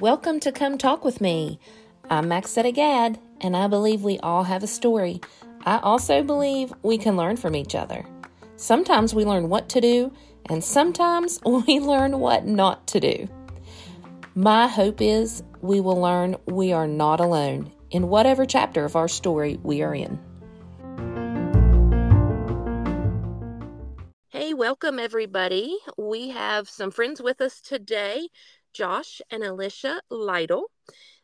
Welcome to Come Talk with Me. I'm Maxetta Gad, and I believe we all have a story. I also believe we can learn from each other. Sometimes we learn what to do, and sometimes we learn what not to do. My hope is we will learn we are not alone in whatever chapter of our story we are in. Welcome everybody. We have some friends with us today Josh and Alyssha Lytle.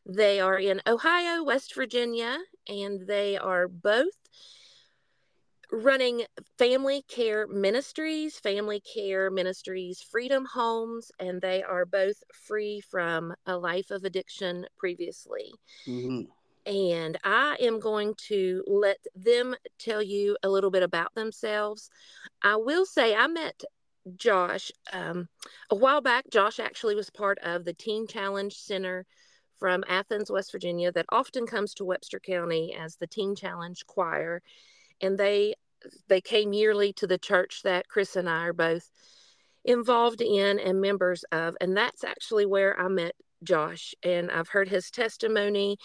They are in Ohio, West Virginia, and they are both running family care ministries, family care ministries, freedom homes, and they are both free from a life of addiction previously. Mm-hmm. And I am going to let them tell you a little bit about themselves. I will say I met Josh. Um, a while back, Josh actually was part of the Teen Challenge Center from Athens, West Virginia, that often comes to Webster County as the Teen Challenge Choir, and they they came yearly to the church that Chris and I are both involved in and members of, and that's actually where I met Josh, and I've heard his testimony,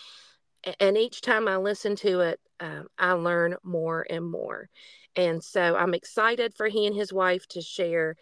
and each time I listen to it, um, I learn more and more. And so I'm excited for he and his wife to share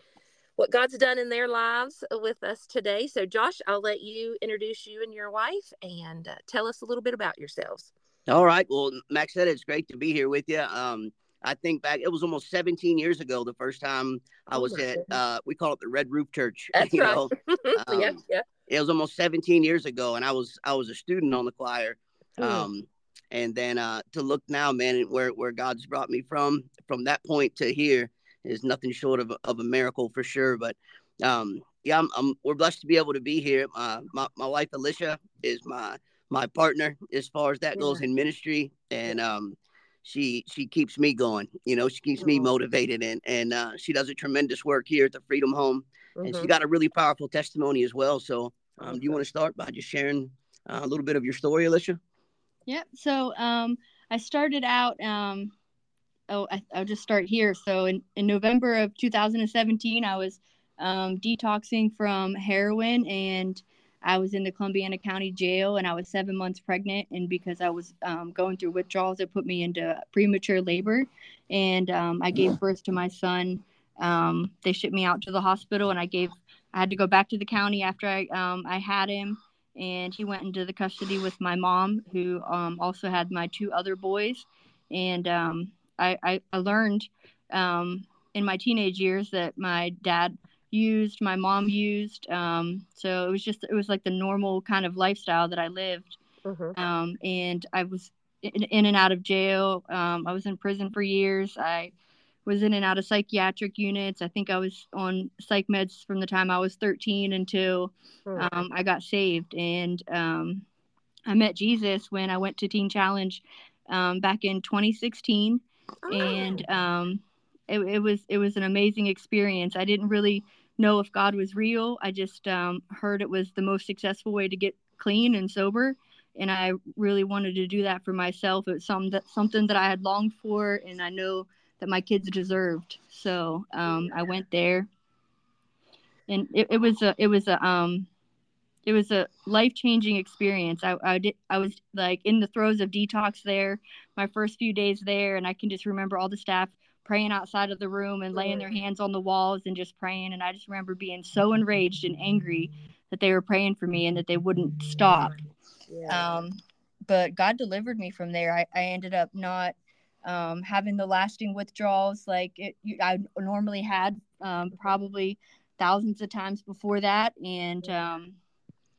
what God's done in their lives with us today. So, Josh, I'll let you introduce you and your wife and uh, tell us a little bit about yourselves. All right. Well, Maxetta it's great to be here with you. Um, I think back, it was almost 17 years ago the first time I oh was at, uh, we call it the Red Roof Church. That's you right. Know? um, yeah, yeah. It was almost 17 years ago, and I was I was a student on the choir. Mm. Um, and then uh, to look now, man, where where God's brought me from from that point to here is nothing short of, of a miracle for sure. But um, yeah, I'm, I'm, we're blessed to be able to be here. Uh, my my wife Alyssha is my my partner as far as that yeah. goes in ministry, and um, she she keeps me going. You know, she keeps me mm-hmm. motivated, and and uh, she does a tremendous work here at the Freedom Home, mm-hmm. and she mm-hmm. got a really powerful testimony as well. So, um, do you want to start by just sharing uh, a little bit of your story, Alyssha? Yep. So um, I started out. Um, oh, I, will just start here. So in, in November of 2017, I was um, detoxing from heroin and I was in the Columbiana County Jail and I was seven months pregnant. And because I was um, going through withdrawals, it put me into premature labor. And um, I gave birth to my son. Um, they shipped me out to the hospital and I gave, I had to go back to the county after I, um, I had him and he went into the custody with my mom, who um, also had my two other boys. And um, I, I, I, learned um, in my teenage years that my dad used, my mom used. Um, so it was just, it was like the normal kind of lifestyle that I lived. Mm-hmm. Um, and I was in, in, and out of jail. Um, I was in prison for years. I was in and out of psychiatric units. I think I was on psych meds from the time I was 13 until um, I got saved. And um, I met Jesus when I went to Teen Challenge um, back in 2016, oh. and um, it, it, was it was an amazing experience. I didn't really know if God was real. I just um, heard it was the most successful way to get clean and sober. And I really wanted to do that for myself. It was something that something that I had longed for, and I know that my kids deserved. So um, I went there, and it, it was a it was a um it was a life changing experience. I I did I was like in the throes of detox there, my first few days there, and I can just remember all the staff praying outside of the room and laying their hands on the walls and just praying. And I just remember being so enraged and angry that they were praying for me and that they wouldn't stop. Yeah. Um, but God delivered me from there. I, I ended up not um, having the lasting withdrawals like it, I normally had um, probably thousands of times before that. And um,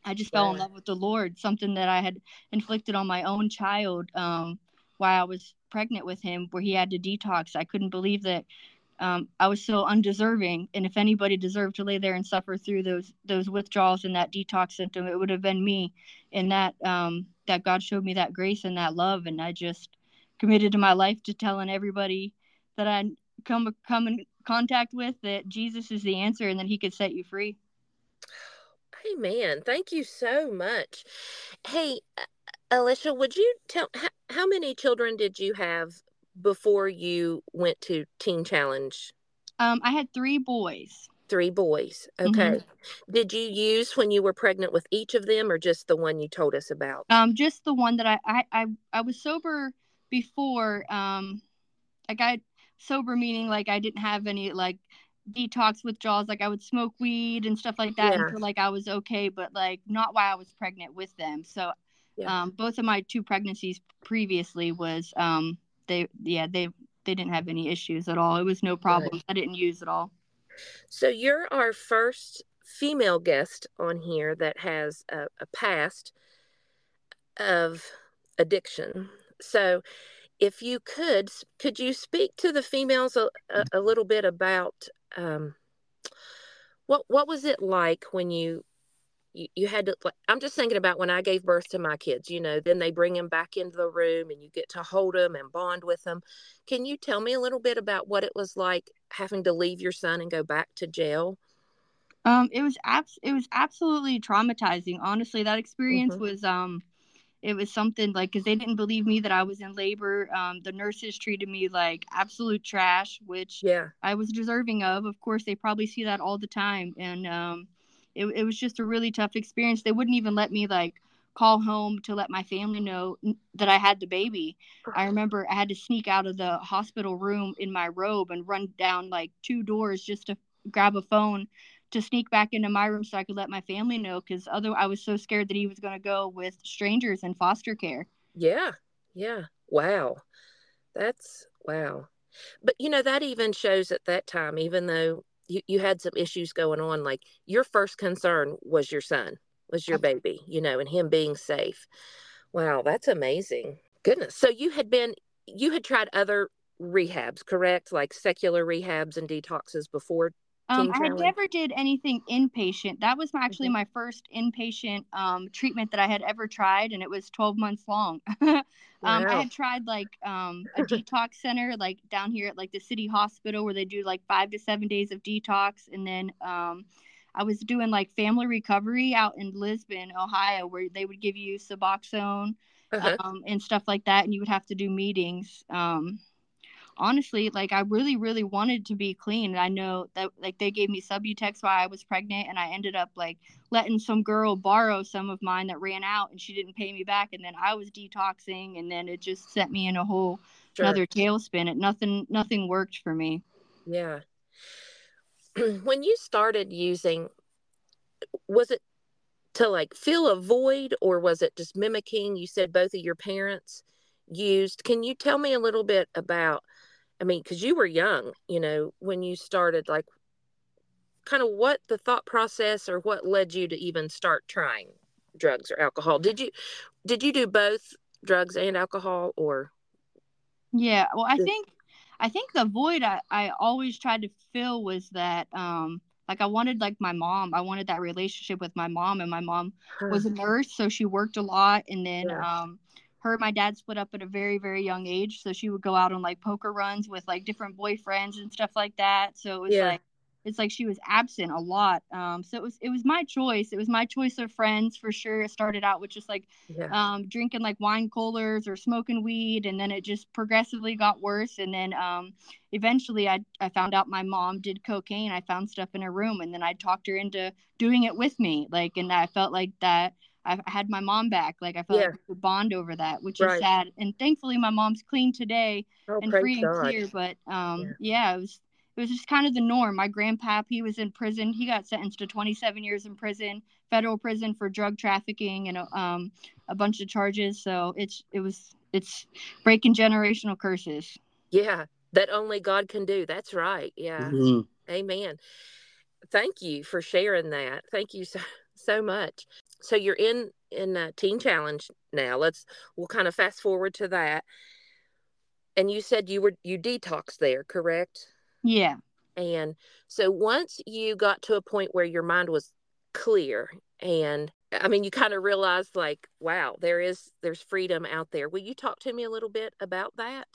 I just fell in love with the Lord, something that I had inflicted on my own child um, while I was pregnant with him, where he had to detox. I couldn't believe that um, I was so undeserving. And if anybody deserved to lay there and suffer through those those withdrawals and that detox symptom, it would have been me. And that um, that God showed me that grace and that love, and I just committed to my life to telling everybody that I come come in contact with that Jesus is the answer and that he could set you free. Amen. Thank you so much. Hey, Alyssha, would you tell how, how many children did you have before you went to Teen Challenge? Um, I had three boys. Three boys. Okay. Mm-hmm. Did you use when you were pregnant with each of them, or just the one you told us about? Um, just the one that I I I, I was sober before. Um, like I sober meaning like I didn't have any like detox withdrawals. Like I would smoke weed and stuff like that yeah. until like I was okay, but like not while I was pregnant with them. So yeah. um, both of my two pregnancies previously was um they yeah they they didn't have any issues at all. It was no problem. Right. I didn't use at all. So you're our first female guest on here that has a, a past of addiction. So if you could, could you speak to the females a, a, a little bit about um, what what was it like when you you, you had to i'm just thinking about when i gave birth to my kids you know then they bring them back into the room and you get to hold them and bond with them can you tell me a little bit about what it was like having to leave your son and go back to jail? Um it was abs- it was absolutely traumatizing. Honestly that experience mm-hmm. was um it was something like because they didn't believe me that I was in labor. Um, the nurses treated me like absolute trash, which yeah I was deserving of. Of course, they probably see that all the time, and um, it, it was just a really tough experience. They wouldn't even let me like call home to let my family know that I had the baby. I remember I had to sneak out of the hospital room in my robe and run down like two doors just to grab a phone to sneak back into my room so I could let my family know because other I was so scared that he was going to go with strangers in foster care. Yeah. Yeah. Wow. That's wow. But you know that even shows at that time even though you, you had some issues going on like your first concern was your son was your baby you know and him being safe wow that's amazing goodness so you had been you had tried other rehabs correct like secular rehabs and detoxes before um, I had never did anything inpatient. That was actually mm-hmm. my first inpatient um, treatment that I had ever tried, and it was 12 months long. um, wow. I had tried like um, a detox center, like down here at like the city hospital, where they do like five to seven days of detox, and then um, I was doing like family recovery out in Lisbon, Ohio, where they would give you Suboxone uh-huh. Um, and stuff like that, and you would have to do meetings. Honestly, like I really, really wanted to be clean. And I know that like they gave me Subutex while I was pregnant, and I ended up like letting some girl borrow some of mine that ran out, and she didn't pay me back. And then I was detoxing, and then it just sent me in a whole sure. another tailspin. It nothing, nothing worked for me. Yeah. when you started using, was it to like fill a void, or was it just mimicking? You said both of your parents used. Can you tell me a little bit about I mean, because you were young, you know, when you started, like, kind of what the thought process or what led you to even start trying drugs or alcohol? Did you did you do both drugs and alcohol or? Yeah, well, I think I think the void I, I always tried to fill was that um like I wanted like my mom. I wanted that relationship with my mom, and my mom was a nurse, so she worked a lot, and then yeah. um her and my dad split up at a very very young age so she would go out on like poker runs with like different boyfriends and stuff like that so it was yeah. like it's like she was absent a lot um so it was it was my choice it was my choice of friends for sure it started out with just like yeah. um drinking like wine coolers or smoking weed and then it just progressively got worse and then um eventually i i found out my mom did cocaine i found stuff in her room and then i talked her into doing it with me like and i felt like that I had my mom back. Like I felt yeah. like we could bond over that, which right. is sad. And thankfully, my mom's clean today oh, and free God. and clear. But um, yeah. yeah, it was it was just kind of the norm. My grandpa, he was in prison. He got sentenced to 27 years in prison, federal prison for drug trafficking and um, a bunch of charges. So it's it was it's breaking generational curses. Yeah, that only God can do. That's right. Yeah. Mm-hmm. Amen. Thank you for sharing that. Thank you so so much so you're in in a teen challenge now. Let's we'll kind of fast forward to that. And you said you were you detox there correct? Yeah. And so once you got to a point where your mind was clear and i mean you kind of realized like wow there is there's freedom out there. Will you talk to me a little bit about that?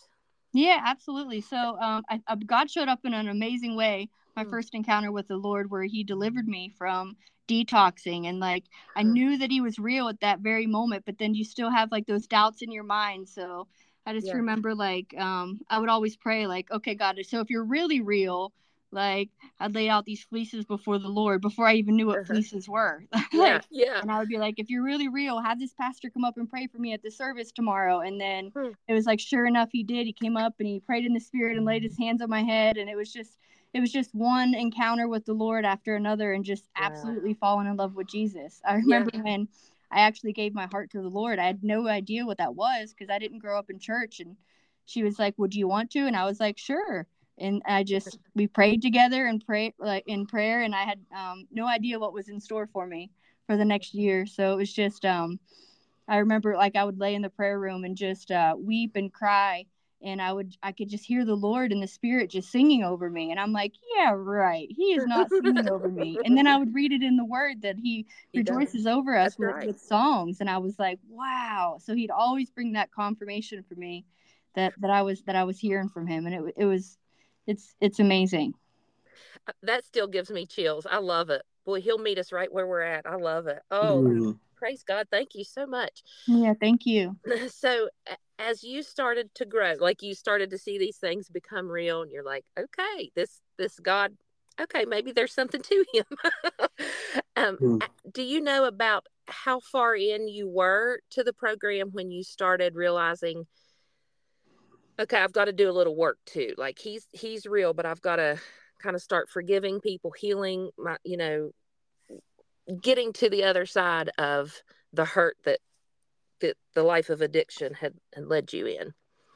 Yeah absolutely. So um I, I, god showed up in an amazing way my mm. first encounter with the lord where he delivered me from detoxing and like I knew that he was real at that very moment but then you still have like those doubts in your mind so I just yeah. remember like um I would always pray like okay God so if you're really real like I'd lay out these fleeces before the Lord before I even knew what uh-huh. fleeces were. like, yeah, yeah. And I would be like, if you're really real, have this pastor come up and pray for me at the service tomorrow. And then hmm. it was like, sure enough, he did. He came up and he prayed in the spirit and laid his hands on my head, and it was just, it was just one encounter with the Lord after another, and just yeah. absolutely falling in love with Jesus. I remember yeah. when I actually gave my heart to the Lord. I had no idea what that was because I didn't grow up in church and she was like, "Would you want to?" And I was like, "Sure." And I just we prayed together and prayed like in prayer, and I had um, no idea what was in store for me for the next year. So it was just um, I remember like I would lay in the prayer room and just uh, weep and cry, and I would I could just hear the Lord and the Spirit just singing over me, and I'm like, yeah, right, He is not singing over me. And then I would read it in the Word that He, he rejoices does. over us with, right. with songs, and I was like, wow. So He'd always bring that confirmation for me that that I was that I was hearing from him, and it it was it's it's amazing. Uh, that still gives me chills. I love it. Boy, he'll meet us right where we're at. I love it. Oh, mm. praise God! Thank you so much. Yeah, thank you. So, as you started to grow, like you started to see these things become real, and you're like, okay, this this God okay, maybe there's something to him. um, mm. Do you know about how far in you were to the program when you started realizing okay, I've got to do a little work too. Like he's he's real, but I've got to kind of start forgiving people, healing my, you know, getting to the other side of the hurt that that the life of addiction had, had led you in.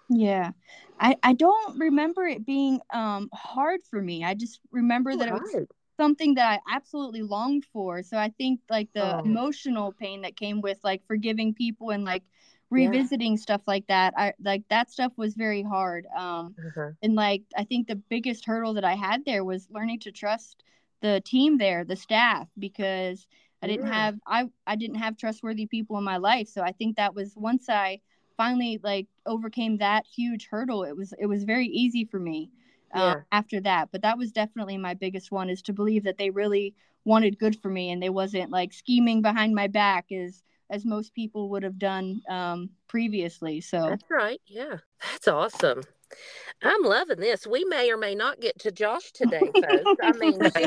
Yeah. I I don't remember it being um hard for me. I just remember that it was something that I absolutely longed for. So I think like the oh. emotional pain that came with like forgiving people and like revisiting yeah. stuff like that i like that stuff was very hard um uh-huh. and like i think the biggest hurdle that i had there was learning to trust the team there the staff because i didn't yeah. have i i didn't have trustworthy people in my life so i think that was once i finally like overcame that huge hurdle it was it was very easy for me uh, after that but that was definitely my biggest one is to believe that they really wanted good for me and they wasn't like scheming behind my back is as most people would have done um, previously. So that's right. Yeah, that's awesome. I'm loving this. We may or may not get to Josh today, folks. I mean, just,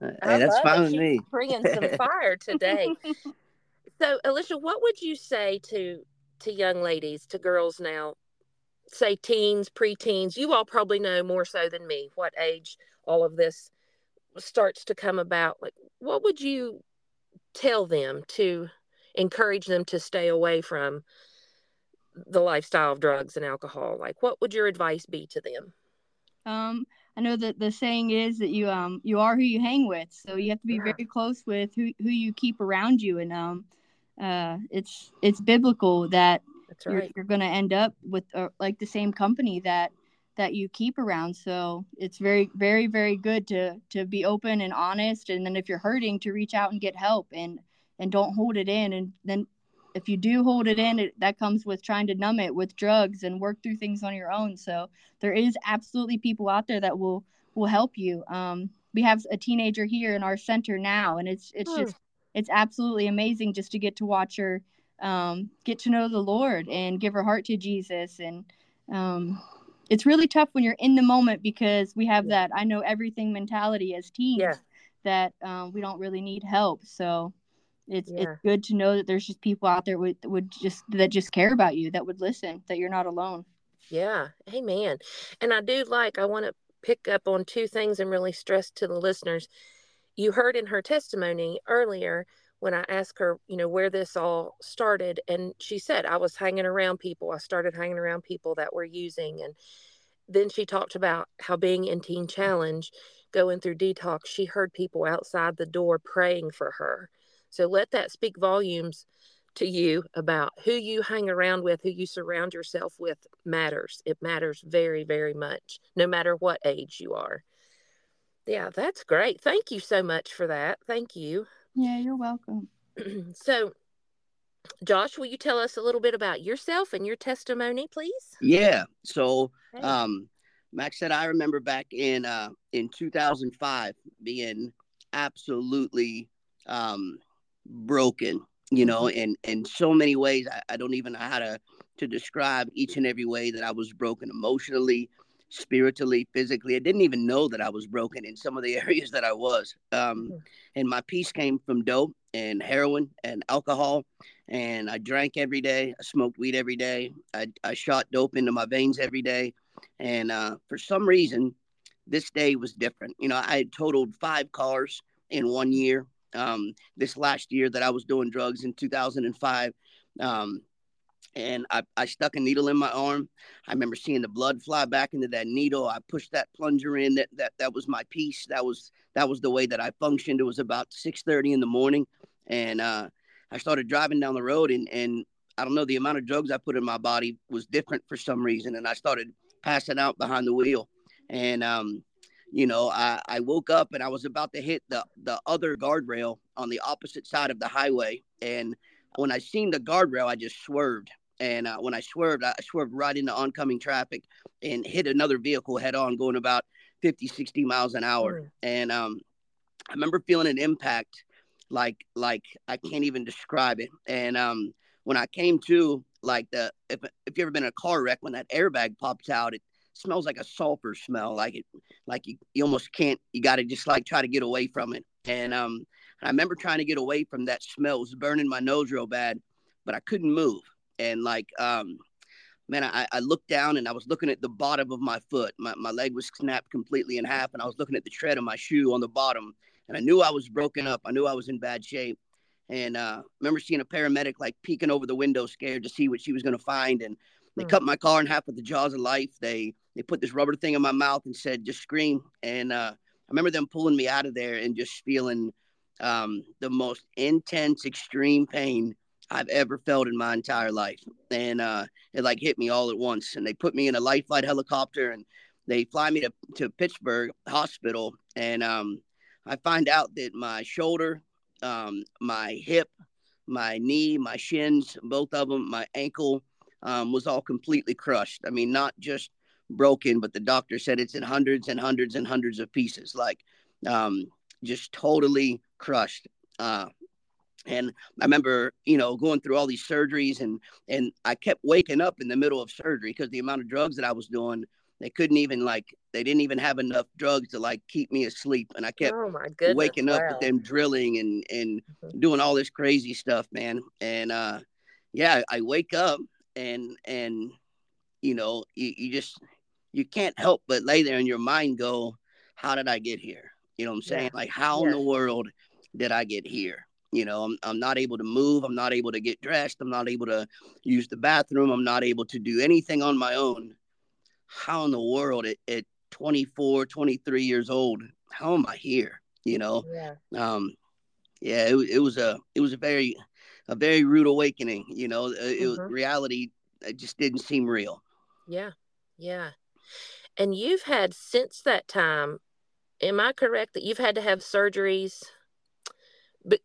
hey, that's fine with me. Bringing some fire today. So, Alyssha, what would you say to to young ladies, to girls now, say teens, preteens? You all probably know more so than me what age all of this starts to come about. Like, what would you tell them to encourage them to stay away from the lifestyle of drugs and alcohol like what would your advice be to them um i know that the saying is that you um you are who you hang with so you have to be very close with who, who you keep around you and um uh it's it's biblical that That's right. you're, you're going to end up with uh, like the same company that that you keep around so it's very very very good to to be open and honest and then if you're hurting to reach out and get help and and don't hold it in and then if you do hold it in it, that comes with trying to numb it with drugs and work through things on your own. So there is absolutely people out there that will will help you. Um, we have a teenager here in our center now and it's it's just it's absolutely amazing just to get to watch her um, get to know the lord and give her heart to jesus. And um, it's really tough when you're in the moment because we have that i know everything mentality as teens yeah. that um, we don't really need help. So it's yeah. it's good to know that there's just people out there would would just that just care about you that would listen that you're not alone. Yeah. Amen and i do like i want to pick up on two things and really stress to the listeners. You heard in her testimony earlier when i asked her you know where this all started and she said i was hanging around people. I started hanging around people that were using and then she talked about how being in teen challenge going through detox she heard people outside the door praying for her so let that speak volumes to you about who you hang around with, who you surround yourself with matters. It matters very, very much, no matter what age you are. Yeah, that's great. Thank you so much for that. Thank you. Yeah, you're welcome. so, Josh, will you tell us a little bit about yourself and your testimony, please? Yeah. So, hey. um, Maxetta I remember back in uh, in 2005 being absolutely um, broken you know mm-hmm. in in so many ways I, I, don't even know how to to describe each and every way that i was broken emotionally spiritually, physically. I didn't even know that I was broken in some of the areas that I was. Um, mm-hmm. And my peace came from dope and heroin and alcohol. And I drank every day. I smoked weed every day. I, I shot dope into my veins every day. And uh, for some reason, this day was different. You know, I had totaled five cars in one year. Um, this last year that I was doing drugs in 2005. Um, and I, I stuck a needle in my arm. I remember seeing the blood fly back into that needle. I pushed that plunger in. That that that was my peace. That was that was the way that I functioned. It was about six thirty in the morning, and uh, I started driving down the road, and and I don't know the amount of drugs I put in my body was different for some reason, and I started passing out behind the wheel, and um, you know, I, I woke up and I was about to hit the the other guardrail on the opposite side of the highway, and when I seen the guardrail, I just swerved and uh, when I swerved, I swerved right into oncoming traffic and hit another vehicle head on, going about 50, 60 miles an hour. Mm. And um, I remember feeling an impact like like I can't even describe it. And um, when I came to, like the if if you ever been in a car wreck, when that airbag pops out, it smells like a sulfur smell, like it like you, you almost can't. You got to just like try to get away from it. And um, I remember trying to get away from that smell. It was burning my nose real bad, but I couldn't move and like um man I, I looked down and i was looking at the bottom of my foot my, my leg was snapped completely in half and i was looking at the tread of my shoe on the bottom and i knew i was broken up i knew i was in bad shape and uh remember seeing a paramedic like peeking over the window scared to see what she was going to find and they mm. cut my car in half with the jaws of life they they put this rubber thing in my mouth and said just scream and uh i remember them pulling me out of there and just feeling um the most intense extreme pain I've ever felt in my entire life. And uh, it like hit me all at once. And they put me in a Life Flight helicopter and they fly me to, to Pittsburgh Hospital. And um, I find out that my shoulder, um, my hip, my knee, my shins, both of them, my ankle um, was all completely crushed. I mean, not just broken, but the doctor said it's in hundreds and hundreds and hundreds of pieces, like um, just totally crushed. Uh, and I remember, you know, going through all these surgeries and and I kept waking up in the middle of surgery because the amount of drugs that I was doing, they couldn't even like they didn't even have enough drugs to like keep me asleep. And I kept oh goodness, waking wow. up with them drilling and and mm-hmm. doing all this crazy stuff, man. And uh yeah, I wake up and and you know, you, you just you can't help but lay there in your mind go, How did I get here? You know what I'm saying? Yeah. Like how yeah. in the world did I get here? You know, I'm, I'm not able to move. I'm not able to get dressed. I'm not able to use the bathroom. I'm not able to do anything on my own. How in the world at, at 24, 23 years old, how am I here? You know? Yeah. Um, yeah, it, it was a, it was a very, a very rude awakening. You know, it, mm-hmm. was reality. It just didn't seem real. Yeah. Yeah. And you've had since that time, am I correct that you've had to have surgeries But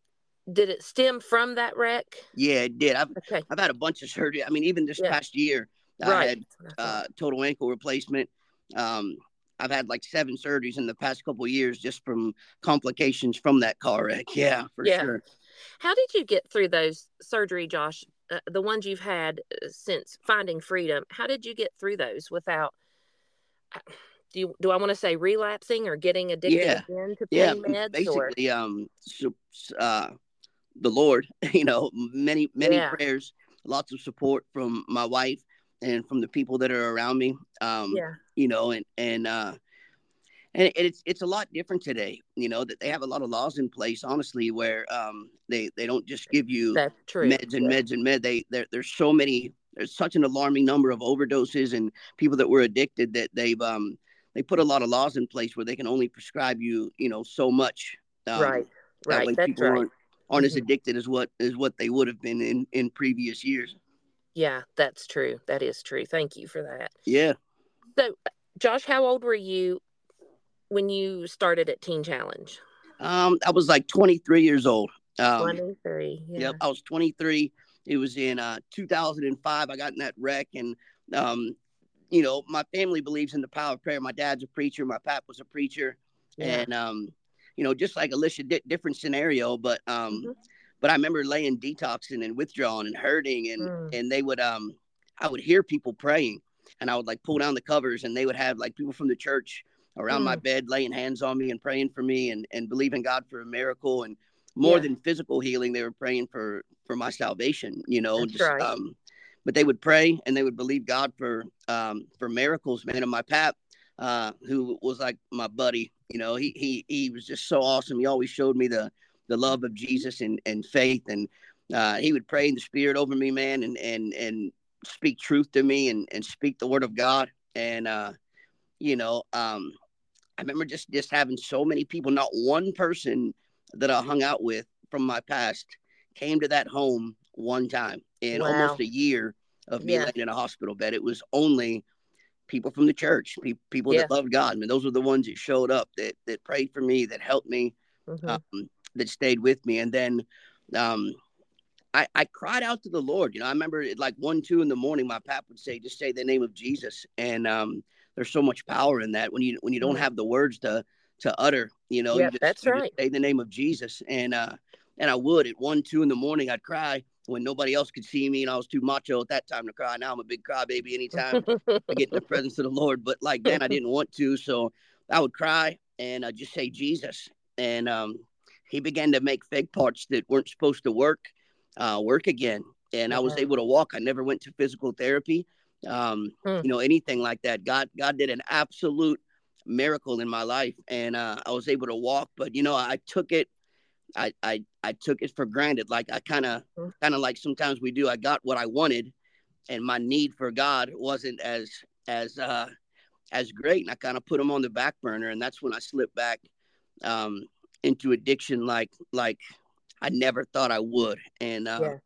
did it stem from that wreck? Yeah, it did. I've okay. I've had a bunch of surgery. I mean, even this yeah. past year, right. I had uh, total ankle replacement. Um, I've had like seven surgeries in the past couple years just from complications from that car wreck. Yeah, for yeah. sure. How did you get through those surgery, Josh? Uh, the ones you've had uh, since finding freedom. How did you get through those without? Uh, do you, do I want to say relapsing or getting addicted yeah. again to pain yeah, meds? Basically, or? um, so, uh, the Lord, you know, many, many yeah. prayers, lots of support from my wife and from the people that are around me. Um, yeah. you know, and, and, uh, and it's it's a lot different today, you know, that they have a lot of laws in place, honestly, where um, they they don't just give you meds and yeah. meds and med. They there, there's so many there's such an alarming number of overdoses and people that were addicted that they've um they put a lot of laws in place where they can only prescribe you you know so much um, right right that that's right aren't as mm-hmm. addicted as what as what they would have been in in previous years. Yeah, that's true. That is true. Thank you for that. Yeah. So, Josh, how old were you when you started at Teen Challenge? Um, I was like 23 years old. Um, 23. Yeah. Yep, I was 23. It was in uh 2005. I got in that wreck, and um, you know, my family believes in the power of prayer. My dad's a preacher. My pap was a preacher, yeah. and um, you know, just like Alyssha, di- different scenario, but um, mm-hmm. but I remember laying detoxing and withdrawing and hurting, and mm. and they would um, I would hear people praying, and I would like pull down the covers, and they would have like people from the church around mm. my bed laying hands on me and praying for me and and believing God for a miracle and more yeah. than physical healing, they were praying for for my salvation. You know, That's just, right. um, but they would pray and they would believe God for um, for miracles. Man, and my pap, uh, who was like my buddy, you know, he he he was just so awesome. He always showed me the the love of Jesus and and faith, and uh, he would pray in the Spirit over me, man, and and and speak truth to me and and speak the word of God. And uh, you know, um, I remember just just having so many people, not one person that I hung out with from my past came to that home one time in wow. almost a year of me yeah. laying in a hospital bed. It was only people from the church, pe- people yeah. that loved God. I mean, those were the ones that showed up, that that prayed for me, that helped me, mm-hmm. um, that stayed with me. And then um, I, I cried out to the Lord. You know, I remember at like one, two in the morning, my pap would say, "Just say the name of Jesus." And um, there's so much power in that when you when you don't mm-hmm. have the words to to utter. You know, yeah, just, that's right. say the name of Jesus, and uh, and I would at one, two in the morning, I'd cry when nobody else could see me, and I was too macho at that time to cry. Now I'm a big crybaby anytime I get in the presence of the Lord. But like then, I didn't want to, so I would cry and I just say Jesus, and um, he began to make fake parts that weren't supposed to work, uh, work again, and I was able to walk. I never went to physical therapy, um, hmm. you know, anything like that. God, God did an absolute miracle in my life and uh, I was able to walk. But you know, I took it, I I, I took it for granted. Like I kind of mm-hmm. kind of like sometimes we do. I got what I wanted, and my need for God wasn't as as uh, as great. And I kind of put them on the back burner, and that's when I slipped back um, into addiction, like like I never thought I would. And uh, yeah.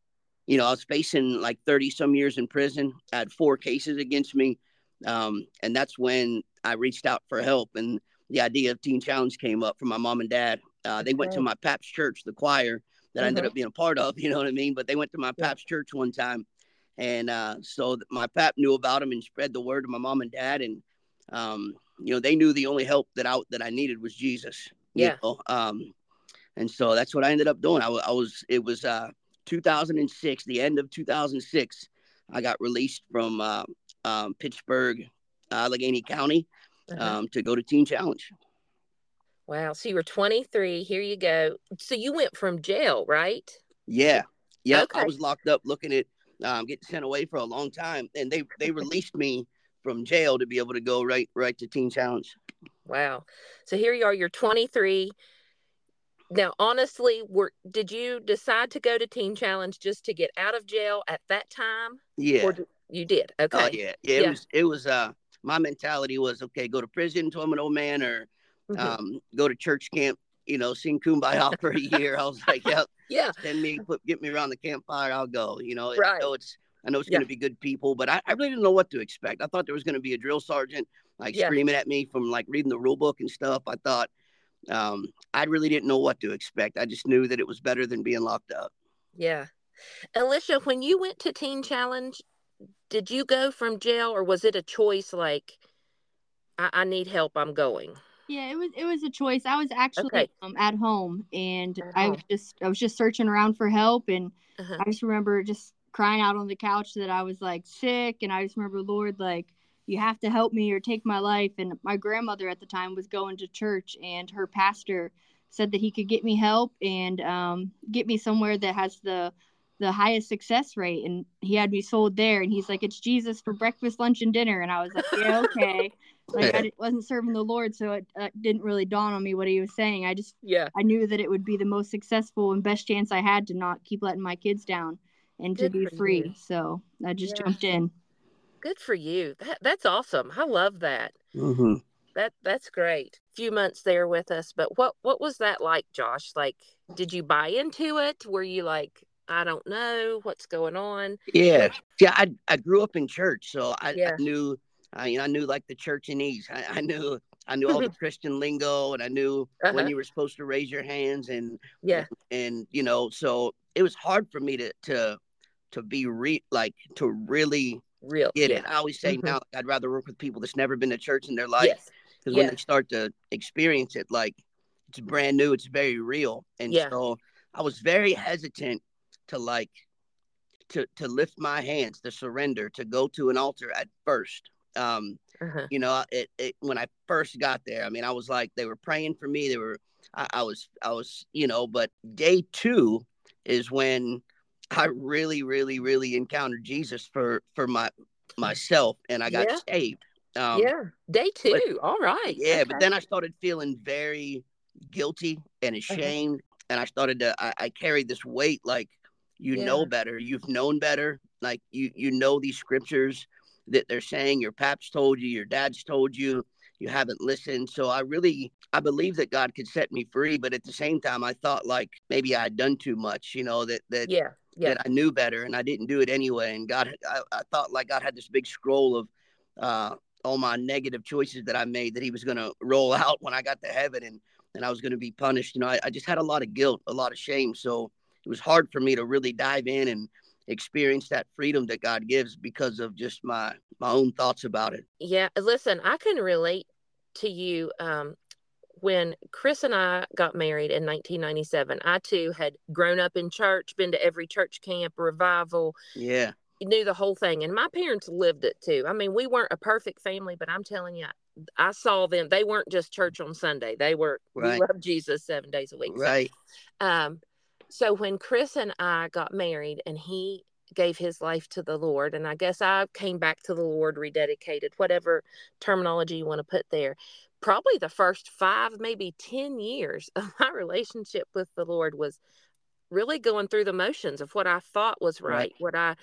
You know, I was facing like thirty some years in prison. I had four cases against me. Um, and that's when I reached out for help, and the idea of Teen Challenge came up from my mom and dad. Uh, they went to my Pap's church, the choir that mm-hmm. I ended up being a part of. You know what I mean? But they went to my Pap's yeah. church one time, and uh, so my Pap knew about them and spread the word to my mom and dad, and um, you know they knew the only help that I that I needed was Jesus. Yeah. know? Um, and so that's what I ended up doing. I, I was it was uh 2006, the end of 2006. I got released from uh, um, Pittsburgh, Allegheny County, uh-huh. um, to go to Teen Challenge. Wow. So you were 23. Here you go. So you went from jail, right? Yeah. Yeah. Okay. I was locked up looking at um, getting sent away for a long time. And they, they released me from jail to be able to go right right to Teen Challenge. Wow. So here you are, you're 23. Now, honestly, were did you decide to go to Teen Challenge just to get out of jail at that time? Yeah. Did, you did. Oh, okay. Oh yeah. yeah. It yeah. was it was uh my mentality was okay, go to prison until I'm an old man or mm-hmm. um go to church camp, you know, sing kumbaya for a year. I was like, yeah, yeah. Send me put get me around the campfire, I'll go. You know, right. I know it's I know it's yeah. gonna be good people, but I, I really didn't know what to expect. I thought there was gonna be a drill sergeant like yeah. screaming at me from like reading the rule book and stuff. I thought um I really didn't know what to expect. I just knew that it was better than being locked up. Yeah. Alyssha, when you went to Teen Challenge, did you go from jail or was it a choice like I, I need help, I'm going? Yeah, it was it was a choice. I was actually okay. um, at home and at I was just I was just searching around for help and uh-huh. I just remember just crying out on the couch that I was like sick and I just remember Lord like you have to help me or take my life. And my grandmother at the time was going to church and her pastor said that he could get me help and um, get me somewhere that has the the highest success rate. And he had me sold there and he's like it's jesus for breakfast lunch and dinner. And i was like yeah okay. Like i wasn't serving the lord so it, it, didn't really dawn on me what he was saying. I just yeah. I knew that it would be the most successful and best chance i had to not keep letting my kids down and Good to be free. you. so i just yeah. jumped in Good for you. That that's awesome. I love that. Mm-hmm. That that's great. A few months there with us, but what what was that like, Josh? Like, did you buy into it? Were you like, I don't know what's going on. Yeah, yeah. I I grew up in church, so I, yeah. I knew. I you know I knew like the church churchanese. I, I knew I knew all the Christian lingo, and I knew uh-huh. when you were supposed to raise your hands, and yeah, and, and you know, so it was hard for me to to to be re like to really real get yeah. it. I always say mm-hmm. now I'd rather work with people that's never been to church in their life because yes. when they start to experience it, like it's brand new, it's very real, and yeah. so I was very hesitant to like to to lift my hands to surrender to go to an altar at first Um, uh-huh. You know, it, it, when I first got there, I mean, I was like, they were praying for me. They were, I, I was, I was, you know, but day two is when I really, really, really encountered Jesus for for my myself, and I got yeah. saved. Um, yeah, day two. But, All right. Yeah, okay. but then I started feeling very guilty and uh-huh. ashamed, uh-huh. and I started to. I, I carried this weight like you yeah. know better, you've known better, like you you know these scriptures that they're saying your paps told you, your dad's told you, you haven't listened. So I really I believe that God could set me free, but at the same time I thought like maybe I had done too much, you know, that that yeah, yeah. that I knew better and I didn't do it anyway. And God I, I thought like God had this big scroll of uh all my negative choices that I made that he was gonna roll out when I got to heaven and and I was gonna be punished. You know, I, I just had a lot of guilt, a lot of shame. So it was hard for me to really dive in and experience that freedom that God gives because of just my my own thoughts about it. Yeah, listen, I can relate to you um when Chris and I got married in 1997, I too had grown up in church, been to every church camp, revival. Yeah. Knew the whole thing. And my parents lived it too. I mean, we weren't a perfect family, but I'm telling you, I saw them. They weren't just church on Sunday. They were, right. we loved Jesus seven days a week. Right. So, um, so when Chris and I got married and he gave his life to the Lord, and I guess I came back to the Lord, rededicated, whatever terminology you want to put there. Probably the first five, maybe 10 years of my relationship with the Lord was really going through the motions of what I thought was right, right. what I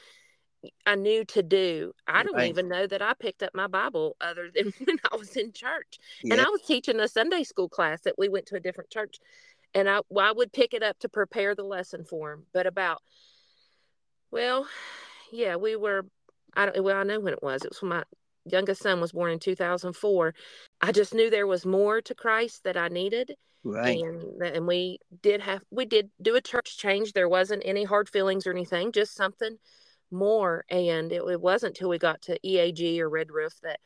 I knew to do. I don't right. even know that I picked up my Bible other than when I was in church. And I was teaching a Sunday school class that we went to a different church and I, well, I would pick it up to prepare the lesson for him. But about, well, yeah, we were. I don't. Well, I know when it was. It was when my youngest son was born in 2004. I just knew there was more to Christ that I needed. Right. And and we did have we did do a church change. There wasn't any hard feelings or anything. Just something more. And it, it wasn't till we got to EAG or Red Roof that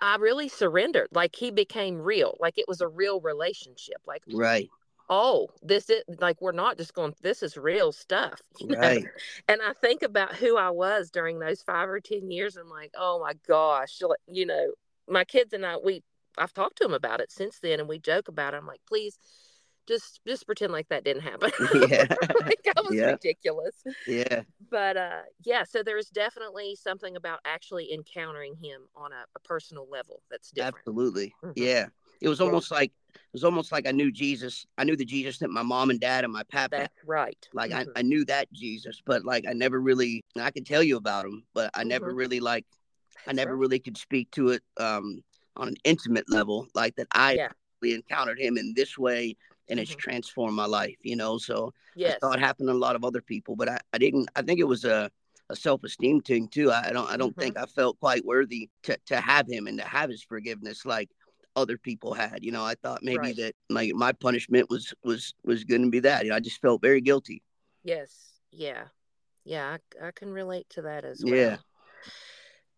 I really surrendered. Like he became real. Like it was a real relationship. Like right oh, this is like we're not just going. This is real stuff, right? And I think about who I was during those five or ten years. I'm like, oh my gosh, you know, my kids and I, we, I've talked to them about it since then, and we joke about it. I'm like, please, just just pretend like that didn't happen. Yeah, like that was yeah. ridiculous. Yeah, but uh, yeah. So there's definitely something about actually encountering him on a, a personal level that's different. Absolutely. Mm-hmm. Yeah. It was almost like it was almost like I knew Jesus. I knew the Jesus that my mom and dad and my papa. That's right. Like mm-hmm. I, I knew that Jesus, but like I never really. I could tell you about him, but I mm-hmm. never really like. I never right. really could speak to it um, on an intimate level, like that. I yeah. encountered him in this way, and it's mm-hmm. transformed my life. You know, so yes. I saw it happen to a lot of other people, but I, I didn't. I think it was a a self esteem thing too. I, I don't I don't think mm-hmm. I felt quite worthy to to have him and to have his forgiveness. Like other people had. You know, I thought maybe right. that my my punishment was was was going to be that. You know, I just felt very guilty. Yes. Yeah. Yeah. I, I can relate to that as well. Yeah.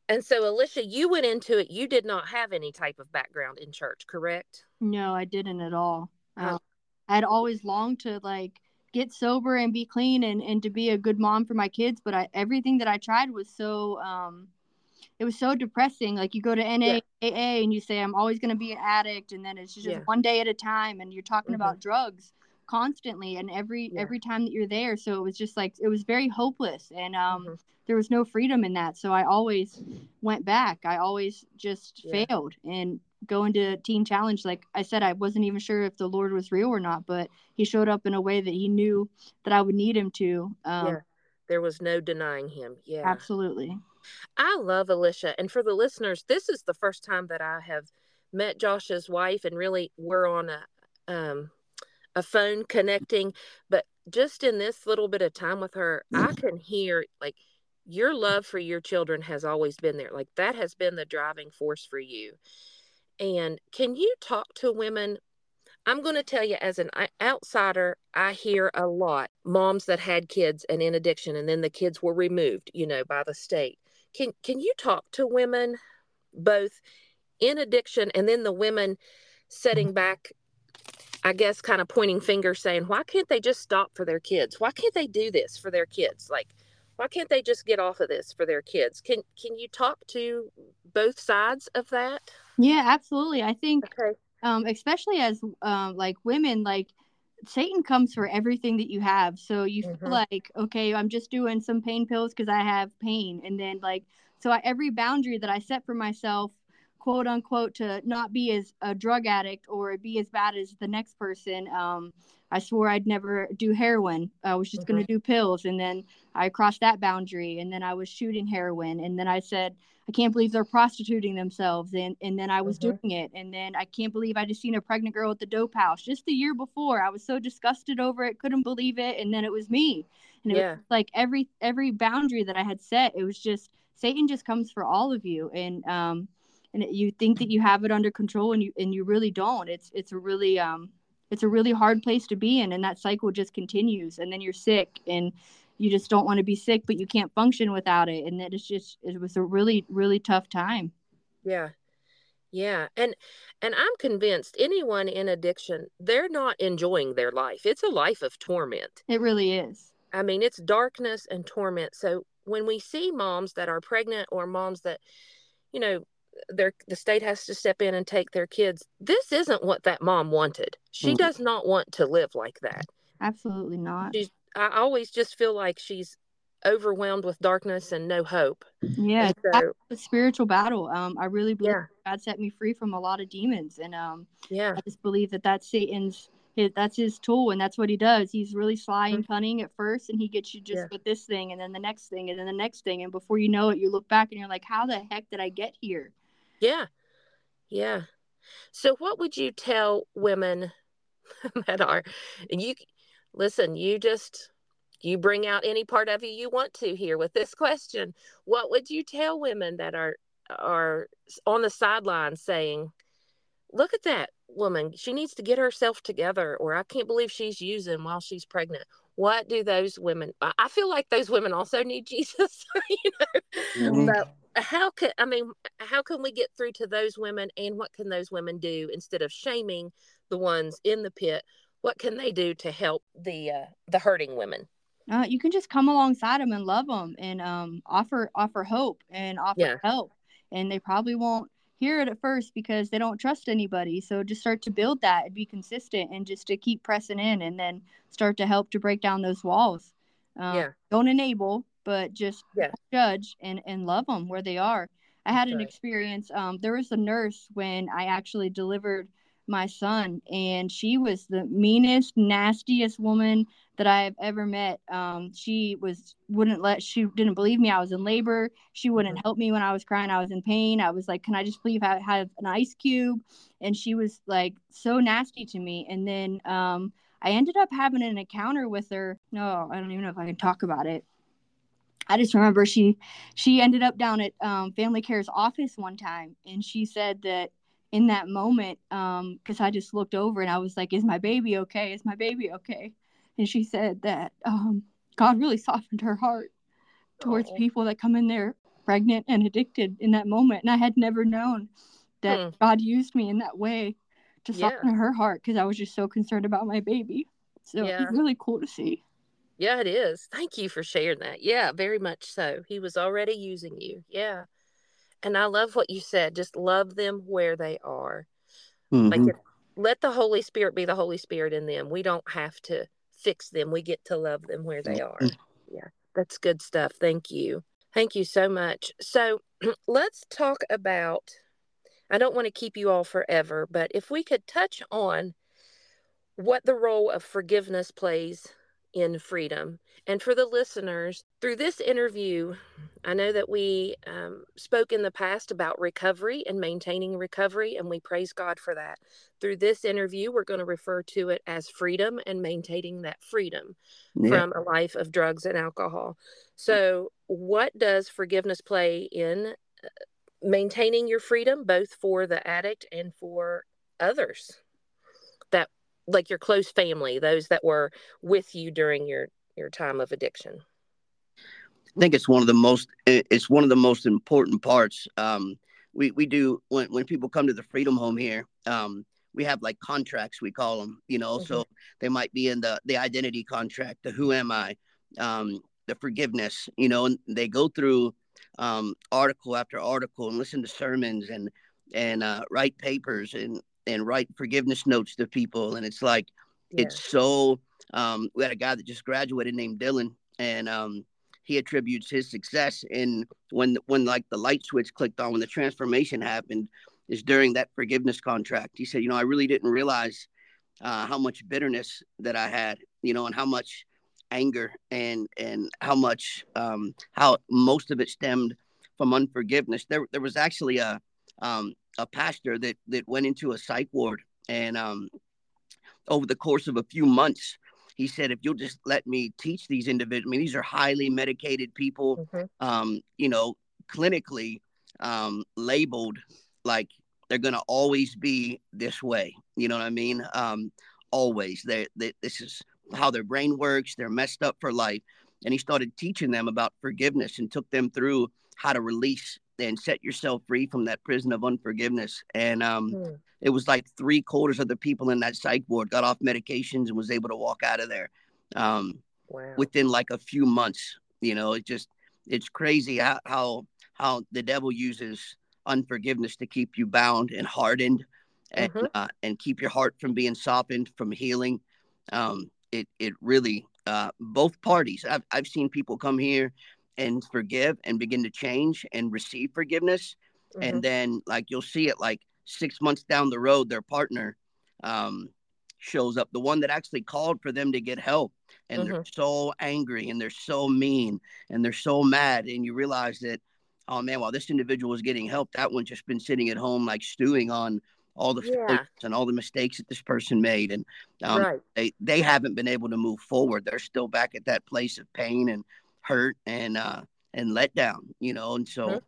And so, Alyssha, you went into it. You did not have any type of background in church, correct? No, I didn't at all. Um, I had always longed to like get sober and be clean and, and to be a good mom for my kids, but I, everything that I tried was so um, it was so depressing. Like you go to NAAA yeah. and you say, I'm always going to be an addict. And then it's just yeah. one day at a time. And you're talking mm-hmm. about drugs constantly and every yeah. every time that you're there so it was just like it was very hopeless and um mm-hmm. there was no freedom in that so i always went back i always just failed and going to teen challenge like i said i wasn't even sure if the lord was real or not but he showed up in a way that he knew that i would need him to um, yeah there was no denying him yeah absolutely I love Alyssha. And for the listeners, this is the first time that I have met Josh's wife and really we're on a um a phone connecting, but just in this little bit of time with her, I can hear like your love for your children has always been there. Like that has been the driving force for you. And can you talk to women I'm going to tell you, as an outsider, I hear a lot moms that had kids and in addiction, and then the kids were removed, you know, by the state. Can can you talk to women, both in addiction and then the women setting mm-hmm. back? I guess kind of pointing fingers, saying, "Why can't they just stop for their kids? Why can't they do this for their kids? Like, why can't they just get off of this for their kids? Can can you talk to both sides of that? Yeah, absolutely. I think okay. um, especially as um, like women, like Satan comes for everything that you have. So you mm-hmm. feel like, okay, I'm just doing some pain pills because I have pain. And then, like, so I, every boundary that I set for myself, quote unquote, to not be as a drug addict or be as bad as the next person, um, I swore I'd never do heroin. I was just mm-hmm. going to do pills. And then I crossed that boundary. And then I was shooting heroin. And then I said, I can't believe they're prostituting themselves. And, and then I was mm-hmm. doing it. And then I can't believe I just seen a pregnant girl at the dope house just the year before. I was so disgusted over it, couldn't believe it. And then it was me. And it yeah. was like every every boundary that I had set, it was just Satan just comes for all of you. And um and you think that you have it under control and you and you really don't. It's it's a really um it's a really hard place to be in and that cycle just continues and then you're sick and you just don't want to be sick but you can't function without it and that is just it was a really really tough time. Yeah. Yeah and and i'm convinced anyone in addiction they're not enjoying their life. It's a life of torment. It really is. I mean it's darkness and torment. So when we see moms that are pregnant or moms that you know their the state has to step in and take their kids this isn't what that mom wanted. She mm-hmm. does not want to live like that. Absolutely not. She's i always just feel like she's overwhelmed with darkness and no hope yeah so, a spiritual battle um i really believe yeah. god set me free from a lot of demons and um yeah i just believe that that's satan's his, that's his tool and that's what he does he's really sly and mm-hmm. cunning at first and he gets you just yeah. with this thing and then the next thing and then the next thing and before you know it you look back and you're like how the heck did i get here yeah. Yeah. So what would you tell women that are you listen, you just you bring out any part of you you want to here with this question. What would you tell women that are are on the sidelines saying, "Look at that woman. She needs to get herself together," or "I can't believe she's using while she's pregnant." What do those women? I feel like those women also need Jesus, you know. Mm-hmm. But how can i mean how can we get through to those women and what can those women do instead of shaming the ones in the pit what can they do to help the uh, the hurting women uh, you can just come alongside them and love them and um, offer offer hope and offer yeah. help and they probably won't hear it at first because they don't trust anybody so just start to build that and be consistent and just to keep pressing in and then start to help to break down those walls um, yeah. don't enable but just yeah. judge and and love them where they are. I had an experience. Um, there was a nurse when I actually delivered my son, and she was the meanest, nastiest woman that I have ever met. Um, she was wouldn't let she didn't believe me. I was in labor. She wouldn't mm-hmm. help me when I was crying. I was in pain. I was like, "Can I just please have, have an ice cube?" And she was like so nasty to me. And then um, I ended up having an encounter with her. No, I don't even know if I can talk about it. I just remember she she ended up down at um, Family Care's office one time, and she said that in that moment, because um, I just looked over and I was like, "Is my baby okay? Is my baby okay?" And she said that um, God really softened her heart towards oh. people that come in there pregnant and addicted in that moment, and I had never known that hmm. God used me in that way to soften yeah. her heart because I was just so concerned about my baby. So yeah. it's really cool to see. Yeah, it is. Thank you for sharing that. Yeah, very much so. He was already using you. Yeah. And I love what you said. Just love them where they are. Mm-hmm. Like, if, let the Holy Spirit be the Holy Spirit in them. We don't have to fix them. We get to love them where they are. Yeah, that's good stuff. Thank you. Thank you so much. So, let's talk about. I don't want to keep you all forever, but if we could touch on what the role of forgiveness plays in freedom. And for the listeners, through this interview, I know that we um, spoke in the past about recovery and maintaining recovery, and we praise God for that. Through this interview, we're going to refer to it as freedom and maintaining that freedom yeah. from a life of drugs and alcohol. So, what does forgiveness play in uh, maintaining your freedom, both for the addict and for others like your close family, those that were with you during your your time of addiction? I think it's one of the most it's one of the most important parts. Um, we we do when when people come to the Freedom Home here. Um, we have like contracts we call them, you know. Mm-hmm. So they might be in the the identity contract, the who am I, um, the forgiveness, you know, and they go through um, article after article and listen to sermons and and uh, write papers and and write forgiveness notes to people, and it's like yeah. it's so. Um, we had a guy that just graduated named Dylan, and um, he attributes his success in when when like the light switch clicked on when the transformation happened is during that forgiveness contract. He said, you know, I really didn't realize uh, how much bitterness that I had, you know, and how much anger and and how much um, how most of it stemmed from unforgiveness. There there was actually a um, a pastor that that went into a psych ward and um, over the course of a few months he said if you'll just let me teach these individuals I mean these are highly medicated people mm-hmm. um, you know clinically um, labeled like they're going to always be this way. You know what I mean? Um, always. They, they this is how their brain works. They're messed up for life. And he started teaching them about forgiveness and took them through how to release and set yourself free from that prison of unforgiveness. And um, mm. it was like three quarters of the people in that psych ward got off medications and was able to walk out of there um, wow. within like a few months. You know, it just it's crazy how how, how the devil uses unforgiveness to keep you bound and hardened and mm-hmm. uh, and keep your heart from being softened from healing. Um, it it really uh, both parties. I've I've seen people come here and forgive and begin to change and receive forgiveness. Mm-hmm. And then, like, you'll see it like six months down the road, their partner um, shows up, the one that actually called for them to get help. And mm-hmm. they're so angry and they're so mean and they're so mad. And you realize that, oh man, while this individual was getting help, that one's just been sitting at home, like stewing on all the yeah. and all the mistakes that this person made and um, right. they they haven't been able to move forward they're still back at that place of pain and hurt and uh and let down you know and so mm-hmm.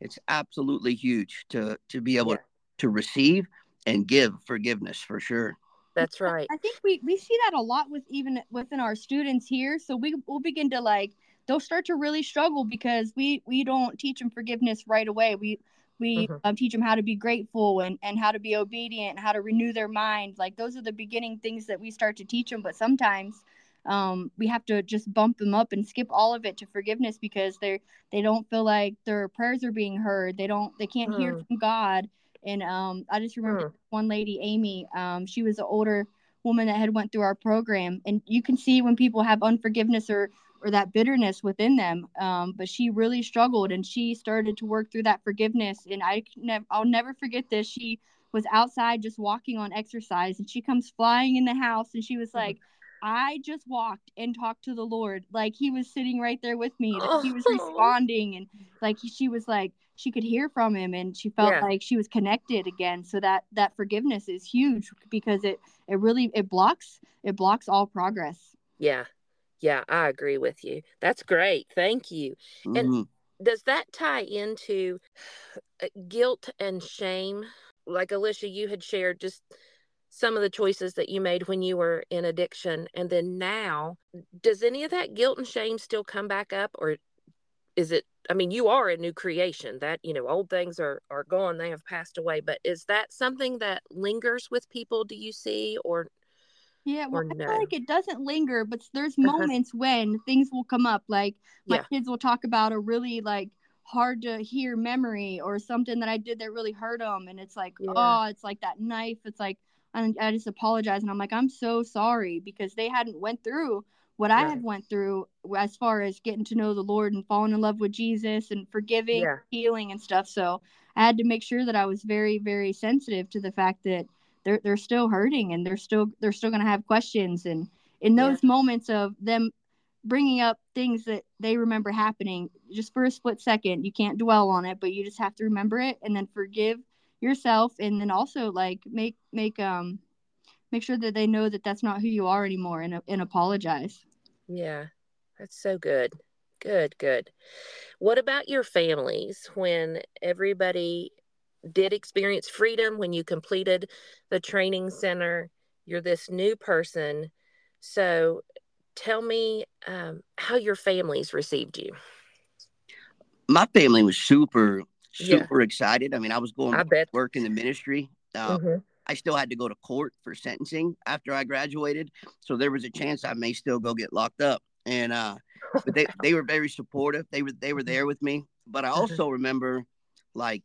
it's absolutely huge to to be able yeah. to receive and give forgiveness for sure that's right i think we we see that a lot with even within our students here so we will begin to like they'll start to really struggle because we we don't teach them forgiveness right away we we mm-hmm. um, teach them how to be grateful and, and how to be obedient and how to renew their mind like those are the beginning things that we start to teach them but sometimes um, we have to just bump them up and skip all of it to forgiveness because they're they don't feel like their prayers are being heard they don't they can't hear hmm. from god and um, i just remember hmm. one lady amy um, she was an older woman that had went through our program and you can see when people have unforgiveness or or that bitterness within them um, but she really struggled and she started to work through that forgiveness and i never i'll never forget this she was outside just walking on exercise and she comes flying in the house and she was hmm. like I just walked and talked to the Lord. Like he was sitting right there with me. That he was responding and like she was like she could hear from him and she felt yeah. like she was connected again. So that that forgiveness is huge because it it really it blocks it blocks all progress. Yeah. Yeah, I agree with you. That's great. Thank you. Mm-hmm. And does that tie into uh, guilt and shame? Like Alyssha, you had shared just some of the choices that you made when you were in addiction and then now does any of that guilt and shame still come back up or is it i mean you are a new creation that you know old things are are gone they have passed away but is that something that lingers with people do you see or yeah well no? i feel like it doesn't linger but there's uh-huh. moments uh-huh. when things will come up like my yeah. kids will talk about a really like hard to hear memory or something that i did that really hurt them and it's like yeah. oh it's like that knife it's like and I just apologize and I'm like I'm so sorry because they hadn't went through what I had went through as far as getting to know the Lord and falling in love with Jesus and forgiving, yeah. healing and stuff. So I had to make sure that I was very very sensitive to the fact that they're they're still hurting and they're still they're still going to have questions and in those yeah. moments of them bringing up things that they remember happening just for a split second you can't dwell on it but you just have to remember it and then forgive yourself and then also like make make um make sure that they know that that's not who you are anymore and, and apologize. Yeah that's so good. Good good. What about your families? When everybody did experience freedom when you completed the training center you're this new person. So tell me um, how your families received you. My family was super super yeah. excited. I mean, I was going I to bet. work in the ministry. Um, mm-hmm. I still had to go to court for sentencing after I graduated. So there was a chance I may still go get locked up. and uh, but they they were very supportive. They were they were there with me. But I mm-hmm. also remember, like,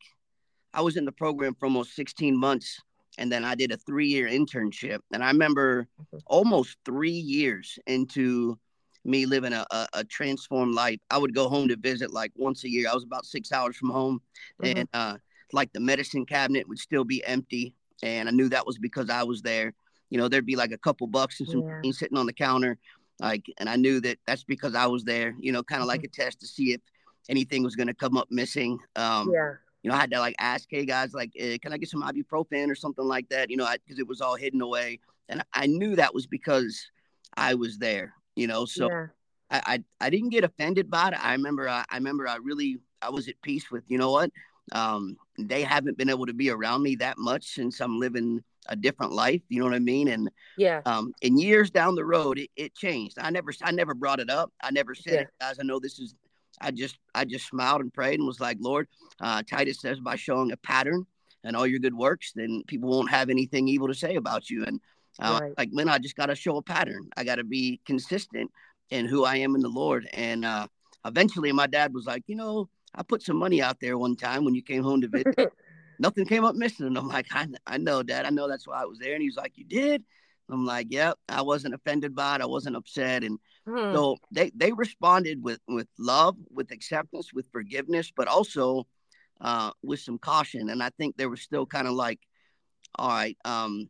I was in the program for almost 16 months, and then I did a three year internship. And I remember mm-hmm. almost three years into me living a, a, a, transformed life. I would go home to visit like once a year. I was about six hours from home, mm-hmm. and uh, like the medicine cabinet would still be empty, and I knew that was because I was there. You know, there'd be like a couple bucks and some yeah. sitting on the counter, like, and I knew that that's because I was there. You know, kind of mm-hmm. like a test to see if anything was going to come up missing. Um, yeah. You know, I had to like ask, hey guys, like, eh, can I get some ibuprofen or something like that? You know, because it was all hidden away, and I knew that was because I was there you know so yeah. I, I, I didn't get offended by it. I remember I, I remember i really i was at peace with you know what um they haven't been able to be around me that much since i'm living a different life you know what i mean? And yeah. um in years down the road it, it changed. I never i never brought it up. I never said yeah. it guys. I know this is i just i just smiled and prayed and was like lord uh titus says by showing a pattern and all your good works then people won't have anything evil to say about you. And uh, right. Like, man, I just got to show a pattern. I got to be consistent in who I am in the Lord. And uh, eventually, my dad was like, you know, I put some money out there one time when you came home to visit. Nothing came up missing. And I'm like, I, I know, Dad. I know that's why I was there. And he's like, You did? I'm like, Yep. I wasn't offended by it. I wasn't upset. And hmm. so they they responded with with love, with acceptance, with forgiveness, but also uh, with some caution. And I think they were still kind of like, All right, um,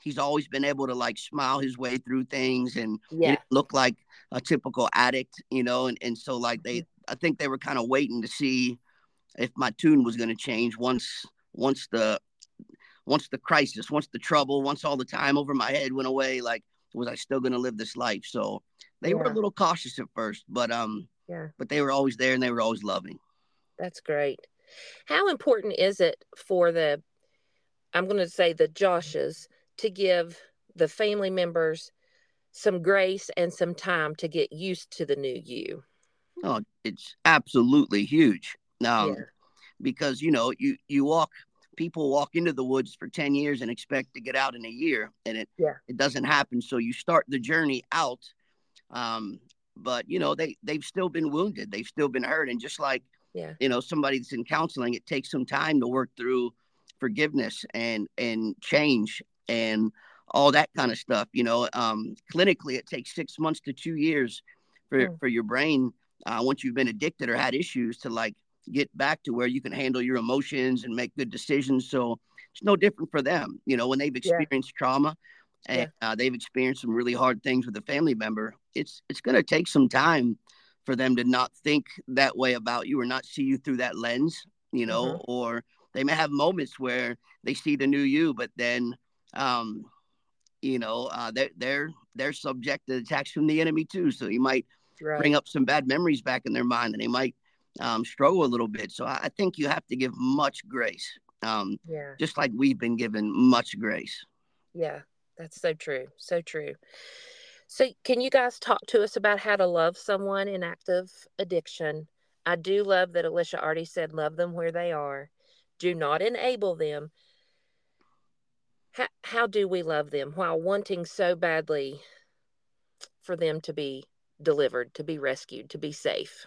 he's always been able to like smile his way through things and yeah. look like a typical addict, you know. And, and so like they I think they were kind of waiting to see if my tune was gonna change once once the once the crisis, once the trouble, once all the time over my head went away, like was I still gonna live this life? So they yeah. were a little cautious at first, but um yeah, but they were always there and they were always loving. That's great. How important is it for the I'm going to say the Joshes to give the family members some grace and some time to get used to the new you. Oh, it's absolutely huge. Um, yeah. because you know, you you walk people walk into the woods for 10 years and expect to get out in a year and it yeah. it doesn't happen so you start the journey out um, but you know they they've still been wounded they've still been hurt and just like yeah. you know somebody that's in counseling it takes some time to work through forgiveness and and change and all that kind of stuff. You know, um, clinically, it takes six months to two years for, mm. for your brain, uh, once you've been addicted or had issues, to like get back to where you can handle your emotions and make good decisions. So it's no different for them. You know, when they've experienced yeah. trauma and yeah. uh, they've experienced some really hard things with a family member, it's it's going to take some time for them to not think that way about you or not see you through that lens. You know, mm-hmm. or they may have moments where they see the new you, but then um, you know, uh, they're they're they're subject to attacks from the enemy too. So you might right. bring up some bad memories back in their mind, and they might um, struggle a little bit. So I, I think you have to give much grace. Um, yeah. Just like we've been given much grace. Yeah, that's so true. So true. So, can you guys talk to us about how to love someone in active addiction? I do love that Alyssha already said, love them where they are. Do not enable them how, how do we love them while wanting so badly for them to be delivered, to be rescued, to be safe?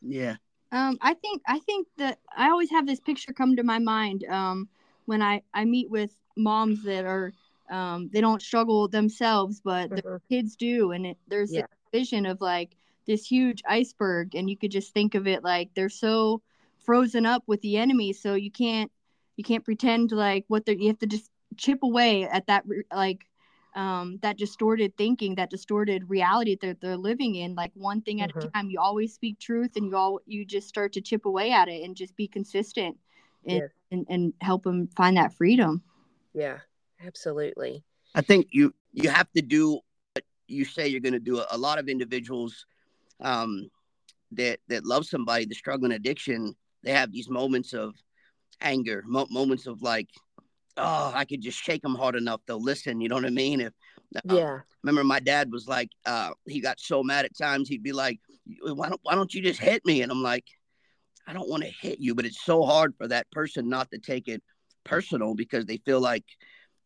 Yeah. Um, I think I think that I always have this picture come to my mind um, when I I meet with moms that are um, they don't struggle themselves, but mm-hmm. their kids do, and it, there's yeah. a vision of like this huge iceberg, and you could just think of it like they're so frozen up with the enemy, so you can't you can't pretend like what they're you have to just chip away at that like um, that distorted thinking, that distorted reality that they're living in, like one thing at mm-hmm. a time. You always speak truth, and you all you just start to chip away at it and just be consistent, and yes. and, and help them find that freedom. Yeah, absolutely. I think you you have to do what you say you're going to do. A lot of individuals um, that that love somebody, the struggling addiction, they have these moments of anger, mo- moments of like oh, I could just shake them hard enough, they'll listen. You know what I mean? If uh, yeah, remember my dad was like, uh, he got so mad at times he'd be like, why don't why don't you just hit me? And I'm like, I don't want to hit you, but it's so hard for that person not to take it personal because they feel like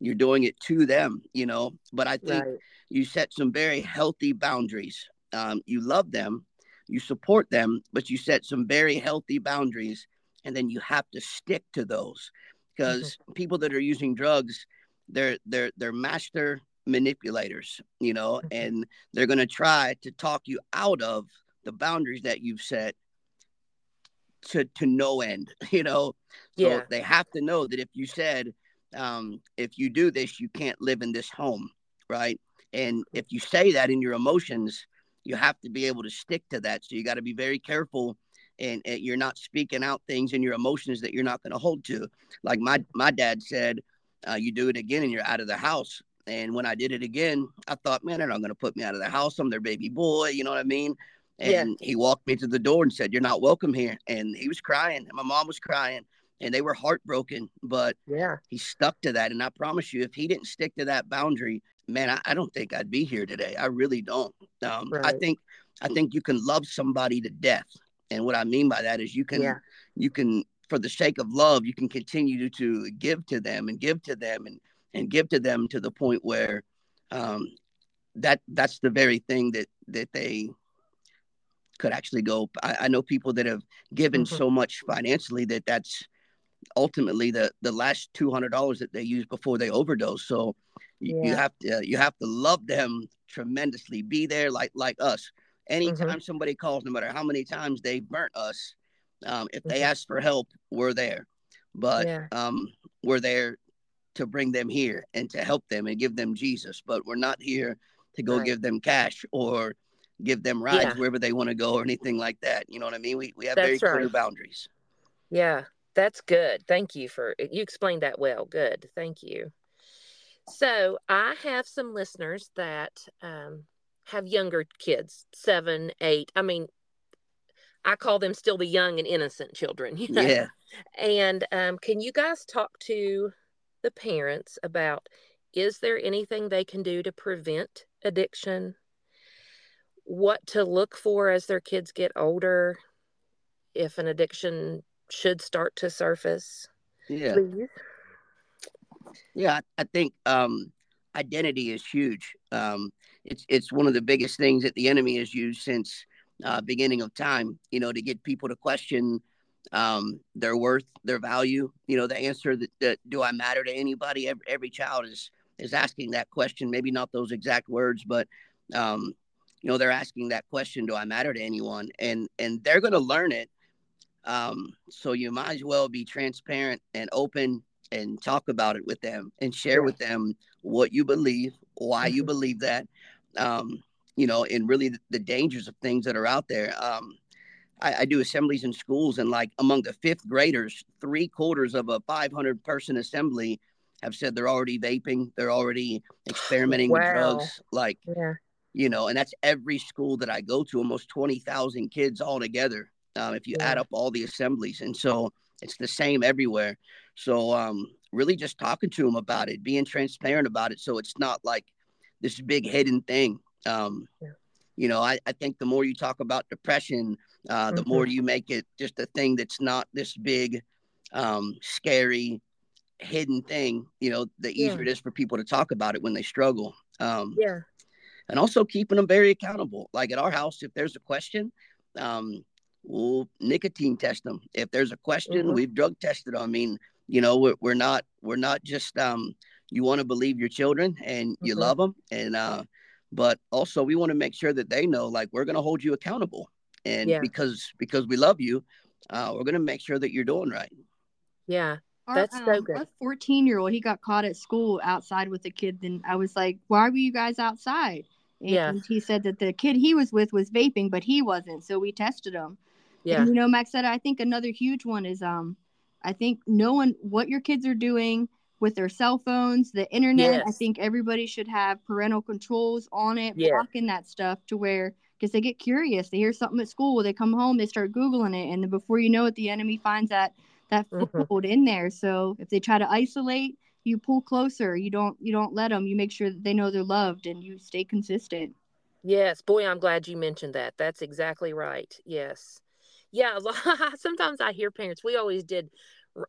you're doing it to them, you know. But I think right. you set some very healthy boundaries um, you love them, you support them, but you set some very healthy boundaries, and then you have to stick to those because mm-hmm. people that are using drugs, they're they're they're master manipulators, you know, mm-hmm. and they're going to try to talk you out of the boundaries that you've set to to no end, you know. So yeah. they have to know that if you said, um, if you do this, you can't live in this home, right? And if you say that in your emotions, you have to be able to stick to that. So you got to be very careful and, and, you're not speaking out things and your emotions that you're not going to hold to. Like my my dad said, uh, you do it again and you're out of the house. And when I did it again, I thought, man, they're not going to put me out of the house. I'm their baby boy. You know what I mean? And yeah. he walked me to the door and said, "You're not welcome here." And he was crying, and my mom was crying, and they were heartbroken. But yeah, he stuck to that. And I promise you, if he didn't stick to that boundary, man, I, I don't think I'd be here today. I really don't. Um, right. I think I think you can love somebody to death, and what I mean by that is you can yeah. you can for the sake of love, you can continue to give to them and give to them and and give to them to the point where um, that that's the very thing that that they could actually go. I, I know people that have given mm-hmm. so much financially that that's ultimately the the last two hundred dollars that they use before they overdose. So yeah. you have to you have to love them tremendously. Be there like like us. Anytime mm-hmm. somebody calls, no matter how many times they burnt us, um, if they mm-hmm. ask for help, we're there. But yeah. um, we're there to bring them here and to help them and give them Jesus. But we're not here to go right. give them cash or give them rides yeah. wherever they want to go or anything like that. You know what I mean? We we have that's very clear boundaries. Yeah, that's good. Thank you for you explained that well. Good. Thank you. So I have some listeners that um, have younger kids, seven, eight. I mean, I call them still the young and innocent children. You know? Yeah. And um, can you guys talk to the parents about is there anything they can do to prevent addiction? What to look for as their kids get older? If an addiction should start to surface? Yeah. Please. Yeah, I think um, identity is huge. Um, it's it's one of the biggest things that the enemy has used since uh, beginning of time. You know, to get people to question um, their worth, their value. You know, the answer that, that do I matter to anybody? Every, every child is is asking that question. Maybe not those exact words, but um, you know, they're asking that question: Do I matter to anyone? And and they're going to learn it. Um, so you might as well be transparent and open and talk about it with them and share with them what you believe, why you mm-hmm. believe that, um, you know, and really the, dangers of things that are out there. Um, I, I, do assemblies in schools, and like among the fifth graders, three quarters of a 500 person assembly have said they're already vaping, they're already experimenting wow. with drugs. Like, yeah. you know, and that's every school that I go to, almost 20,000 kids all together. Um, if you yeah. add up all the assemblies. And so it's the same everywhere. So um, really just talking to them about it, being transparent about it. So it's not like this big hidden thing. Um, yeah. You know, I, I think the more you talk about depression, uh, the mm-hmm. more you make it just a thing that's not this big, um, scary, hidden thing. You know, the easier yeah. it is for people to talk about it when they struggle. Um, yeah. And also keeping them very accountable. Like at our house, if there's a question, um, we'll nicotine test them. If there's a question, mm-hmm. we've drug tested them. I mean, you know, we're, we're not we're not just um, you want to believe your children and you mm-hmm. love them, and uh, but also we want to make sure that they know like we're going to hold you accountable, and yeah. because because we love you, uh, we're going to make sure that you're doing right. Yeah. That's our, so um, good. Our 14 year old, he got caught at school outside with a kid. Then I was like, why were you guys outside? And yeah. he said that the kid he was with was vaping, but he wasn't. So we tested him. Yeah. And, you know, Maxetta, I think another huge one is um, I think knowing what your kids are doing with their cell phones, the internet. Yes. I think everybody should have parental controls on it, yeah. blocking that stuff to where because they get curious. They hear something at school, they come home, they start googling it, and then before you know it, the enemy finds that that mm-hmm. foothold in there. So if they try to isolate, you pull closer. You don't you don't let them. You make sure that they know they're loved, and you stay consistent. Yes, boy, I'm glad you mentioned that. That's exactly right. Yes yeah, sometimes I hear parents. We always did.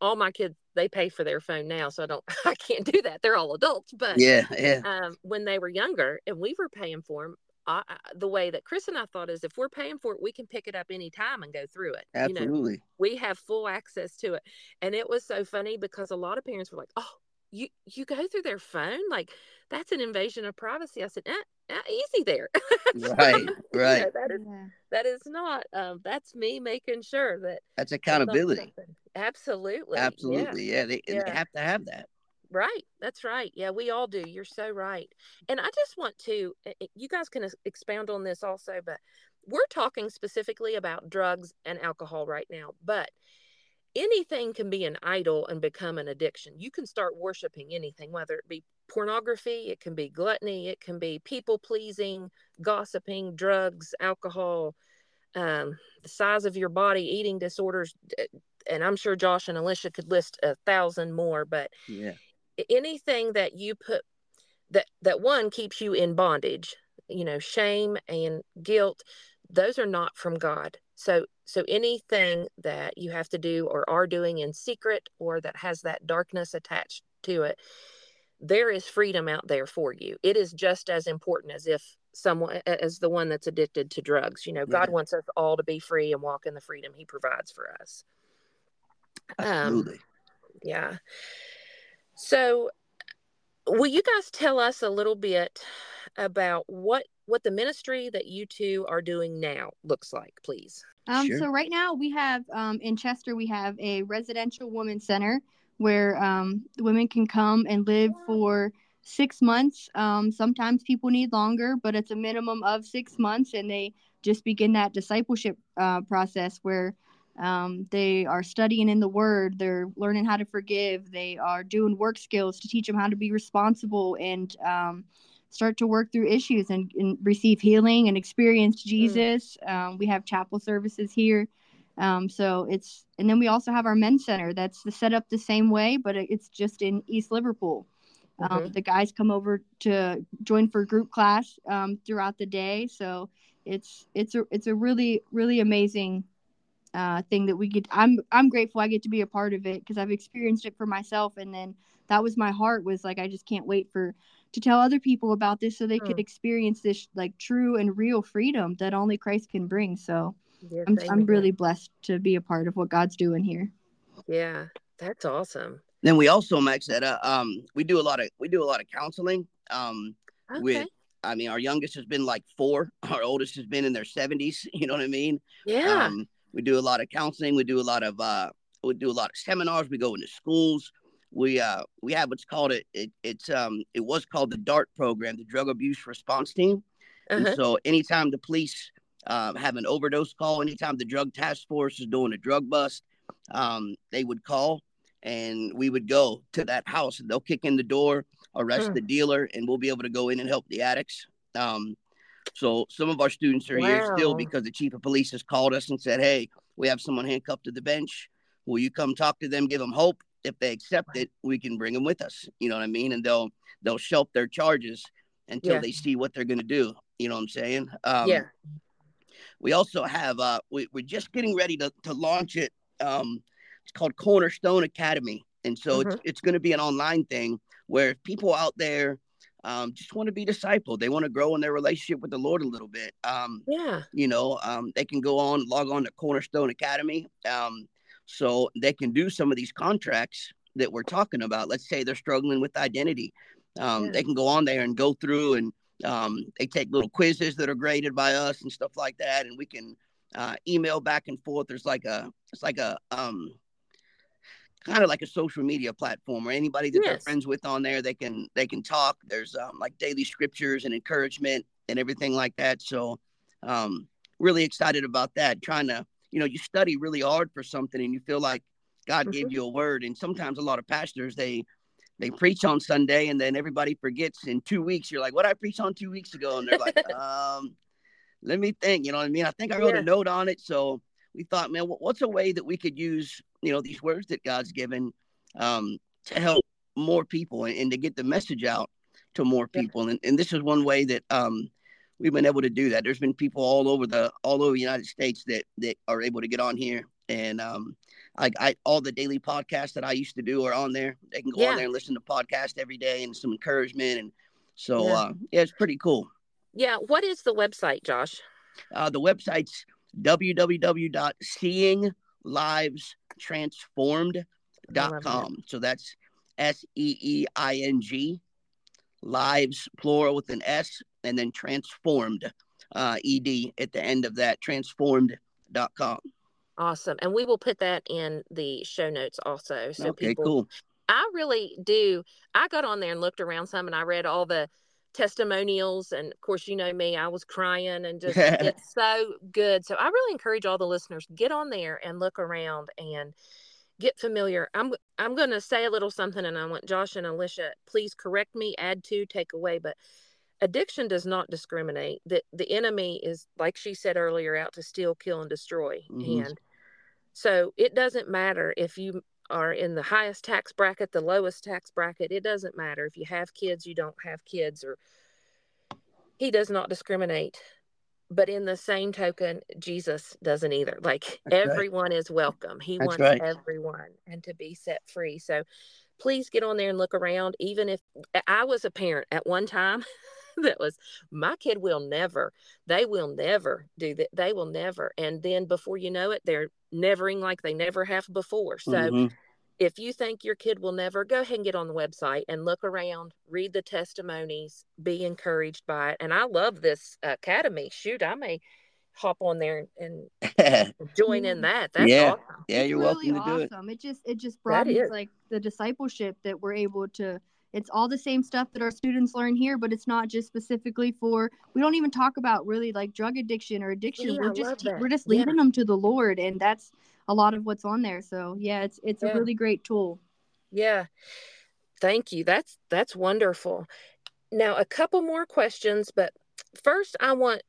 All my kids they pay for their phone now, so I don't. I can't do that. They're all adults, but yeah, yeah. Um, when they were younger and we were paying for them, I, the way that Chris and I thought is if we're paying for it, we can pick it up anytime and go through it. Absolutely. You know, we have full access to it. And it was so funny because a lot of parents were like, oh, you you go through their phone like that's an invasion of privacy i said eh, easy there right right you know, that is yeah. that is not um that's me making sure that that's accountability absolutely absolutely yeah, yeah they, yeah. they have to have that Right. That's right. Yeah, we all do. You're so right. And I just want to, eh, eh, you guys can expound on this also, but we're talking specifically about drugs and alcohol right now. But anything can be an idol and become an addiction. You can start worshiping anything, whether it be pornography, it can be gluttony, it can be people pleasing, gossiping, drugs, alcohol, um, the size of your body, eating disorders. And I'm sure Josh and Alyssha could list a thousand more, but yeah anything that you put that that one keeps you in bondage you know shame and guilt those are not from god so so anything that you have to do or are doing in secret or that has that darkness attached to it there is freedom out there for you it is just as important as if someone as the one that's addicted to drugs you know yeah. god wants us all to be free and walk in the freedom he provides for us Absolutely. Um, yeah so, will you guys tell us a little bit about what what the ministry that you two are doing now looks like, please? Um, sure. So right now we have um, in Chester we have a residential women's center where um, women can come and live for six months. Um, sometimes people need longer, but it's a minimum of six months, and they just begin that discipleship uh, process where um, they are studying in the Word. They're learning how to forgive. They are doing work skills to teach them how to be responsible and um, start to work through issues and, and receive healing and experience mm. Jesus. Mm. Um, we have chapel services here. Um, so it's, and then we also have our men's center that's set up the same way, but it's just in East Liverpool. Um, the guys come over to join for group class um, throughout the day. So it's, it's a, it's a really, really amazing uh, thing that we get. I'm I'm grateful I get to be a part of it because I've experienced it for myself, and then that was my heart was like I just can't wait for to tell other people about this so they mm. could experience this like true and real freedom that only Christ can bring. So yes, I'm I'm really blessed to be a part of what God's doing here. Yeah, that's awesome. Then we also Maxetta uh, um we do a lot of we do a lot of counseling um okay. with I mean our youngest has been like four, our oldest has been in their 70s. You know what I mean? Yeah. Um, we do a lot of counseling. We do a lot of uh, we do a lot of seminars. We go into schools. We uh, we have what's called it, it it's um it was called the DART program, the Drug Abuse Response Team. Uh-huh. And so anytime the police uh, have an overdose call, anytime the drug task force is doing a drug bust, um, they would call and we would go to that house and they'll kick in the door, arrest hmm. the dealer, and we'll be able to go in and help the addicts. Um, so some of our students are wow. here still because the chief of police has called us and said, "Hey, we have someone handcuffed to the bench. Will you come talk to them, give them hope? If they accept it, we can bring them with us. You know what I mean? And they'll they'll shelf their charges until yeah. they see what they're going to do. You know what I'm saying? Um, yeah. We also have uh, we, we're just getting ready to to launch it. Um, it's called Cornerstone Academy, and so mm-hmm. it's it's going to be an online thing where people out there um, just want to be discipled. They want to grow in their relationship with the Lord a little bit. Um, yeah. You know, um, they can go on, log on to Cornerstone Academy. Um, so they can do some of these contracts that we're talking about. Let's say they're struggling with identity. Um, yeah. They can go on there and go through and um, they take little quizzes that are graded by us and stuff like that. And we can uh, email back and forth. There's like a, it's like a, um, kind of like a social media platform where anybody that yes. they're friends with on there they can they can talk there's um, like daily scriptures and encouragement and everything like that so um really excited about that trying to you know you study really hard for something and you feel like god mm-hmm. gave you a word and sometimes a lot of pastors they they preach on sunday and then everybody forgets in two weeks you're like what i preached on two weeks ago and they're like um let me think you know what i mean i think i wrote yeah. a note on it so we thought man what's a way that we could use you know these words that God's given um, to help more people and, and, to get the message out to more people. And, and this is one way that um, we've been able to do that. There's been people all over the all over the United States that that are able to get on here and um, I, I all the daily podcasts that I used to do are on there. They can go yeah. on there and listen to podcast every day and some encouragement and so yeah. Uh, yeah, it's pretty cool. Yeah. What is the website, Josh? Uh, the website's www.seeinglivestransformed.com. So that's S E E I N G, lives plural with an S, and then transformed, uh, ED at the end of that, transformed.com. Awesome. And we will put that in the show notes also. So okay, people, cool. I really do. I got on there and looked around some and I read all the testimonials. And of course, you know me, I was crying and just, it's so good. So I really encourage all the listeners, get on there and look around and get familiar. I'm, I'm going to say a little something and I want Josh and Alyssha, please correct me, add to, take away, but addiction does not discriminate. The, the enemy is, like she said earlier, out to steal, kill, and destroy. Mm-hmm. And so it doesn't matter if you are in the highest tax bracket, the lowest tax bracket. It doesn't matter if you have kids, you don't have kids, or he does not discriminate. But in the same token, Jesus doesn't either. Like That's everyone right. is welcome. He That's wants right. everyone and to be set free. So please get on there and look around. Even if I was a parent at one time, that was my kid will never they will never do that they will never and then before you know it they're nevering like they never have before. So mm-hmm. if you think your kid will never go ahead and get on the website and look around read the testimonies be encouraged by it. And i love this academy. Shoot i may hop on there and, join in that. That's yeah. awesome. yeah you're really welcome to awesome. do it. it just it just broadens like the discipleship that we're able to it's all the same stuff that our students learn here but it's not just specifically for we don't even talk about really like drug addiction or addiction yeah, we're just we're just leading yeah. them to the lord and that's a lot of what's on there so yeah it's it's yeah. a really great tool yeah thank you that's that's wonderful now a couple more questions but first i want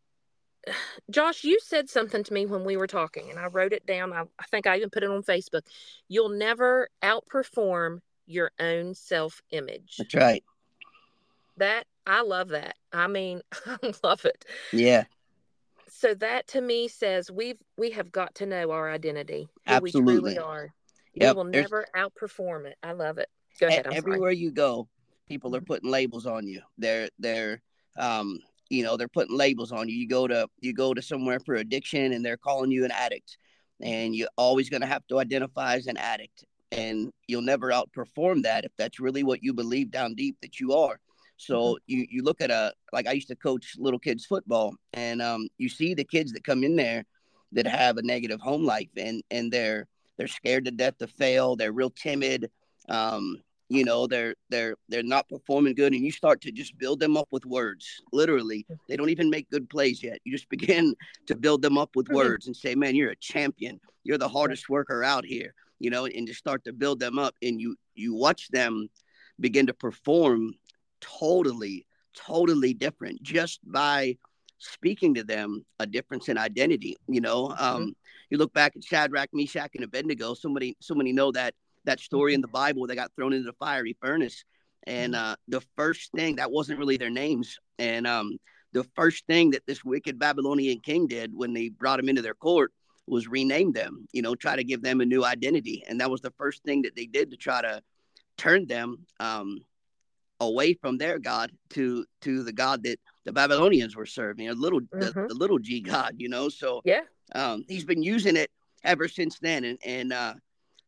Josh, you said something to me when we were talking, and I wrote it down. I, I think I even put it on Facebook. You'll never outperform your own self image. That's right. That I love that. I mean, I love it. Yeah. So that to me says we've we have got to know our identity, who Absolutely. we truly are. Yep. We will There's, never outperform it. I love it. Go ahead. I'm everywhere sorry. you go, people are mm-hmm. putting labels on you. They're they're um you know they're putting labels on you. You go to you go to somewhere for addiction and they're calling you an addict, and you're always going to have to identify as an addict and you'll never outperform that if that's really what you believe down deep that you are. So mm-hmm. you you look at a like I used to coach little kids football, and um, you see the kids that come in there that have a negative home life, and and they're they're scared to death to fail. They're real timid. Um, you know they're they're they're not performing good and you start to just build them up with words literally they don't even make good plays yet you just begin to build them up with words and say man you're a champion you're the hardest worker out here you know, and just start to build them up. And you you watch them begin to perform totally, totally different just by speaking to them a difference in identity. You know, mm-hmm. um, mm-hmm. you look back at Shadrach, Meshach, and Abednego. Somebody, somebody know that that story in mm-hmm. the Bible. They got thrown into the fiery furnace, and mm-hmm. uh, the first thing that wasn't really their names, and um, the first thing that this wicked Babylonian king did when they brought him into their court was rename them, you know, try to give them a new identity. And that was the first thing that they did to try to turn them um, away from their God to to the God that the Babylonians were serving, a little mm-hmm. the, the, little G God, you know. So yeah, um, he's been using it ever since then, and and uh,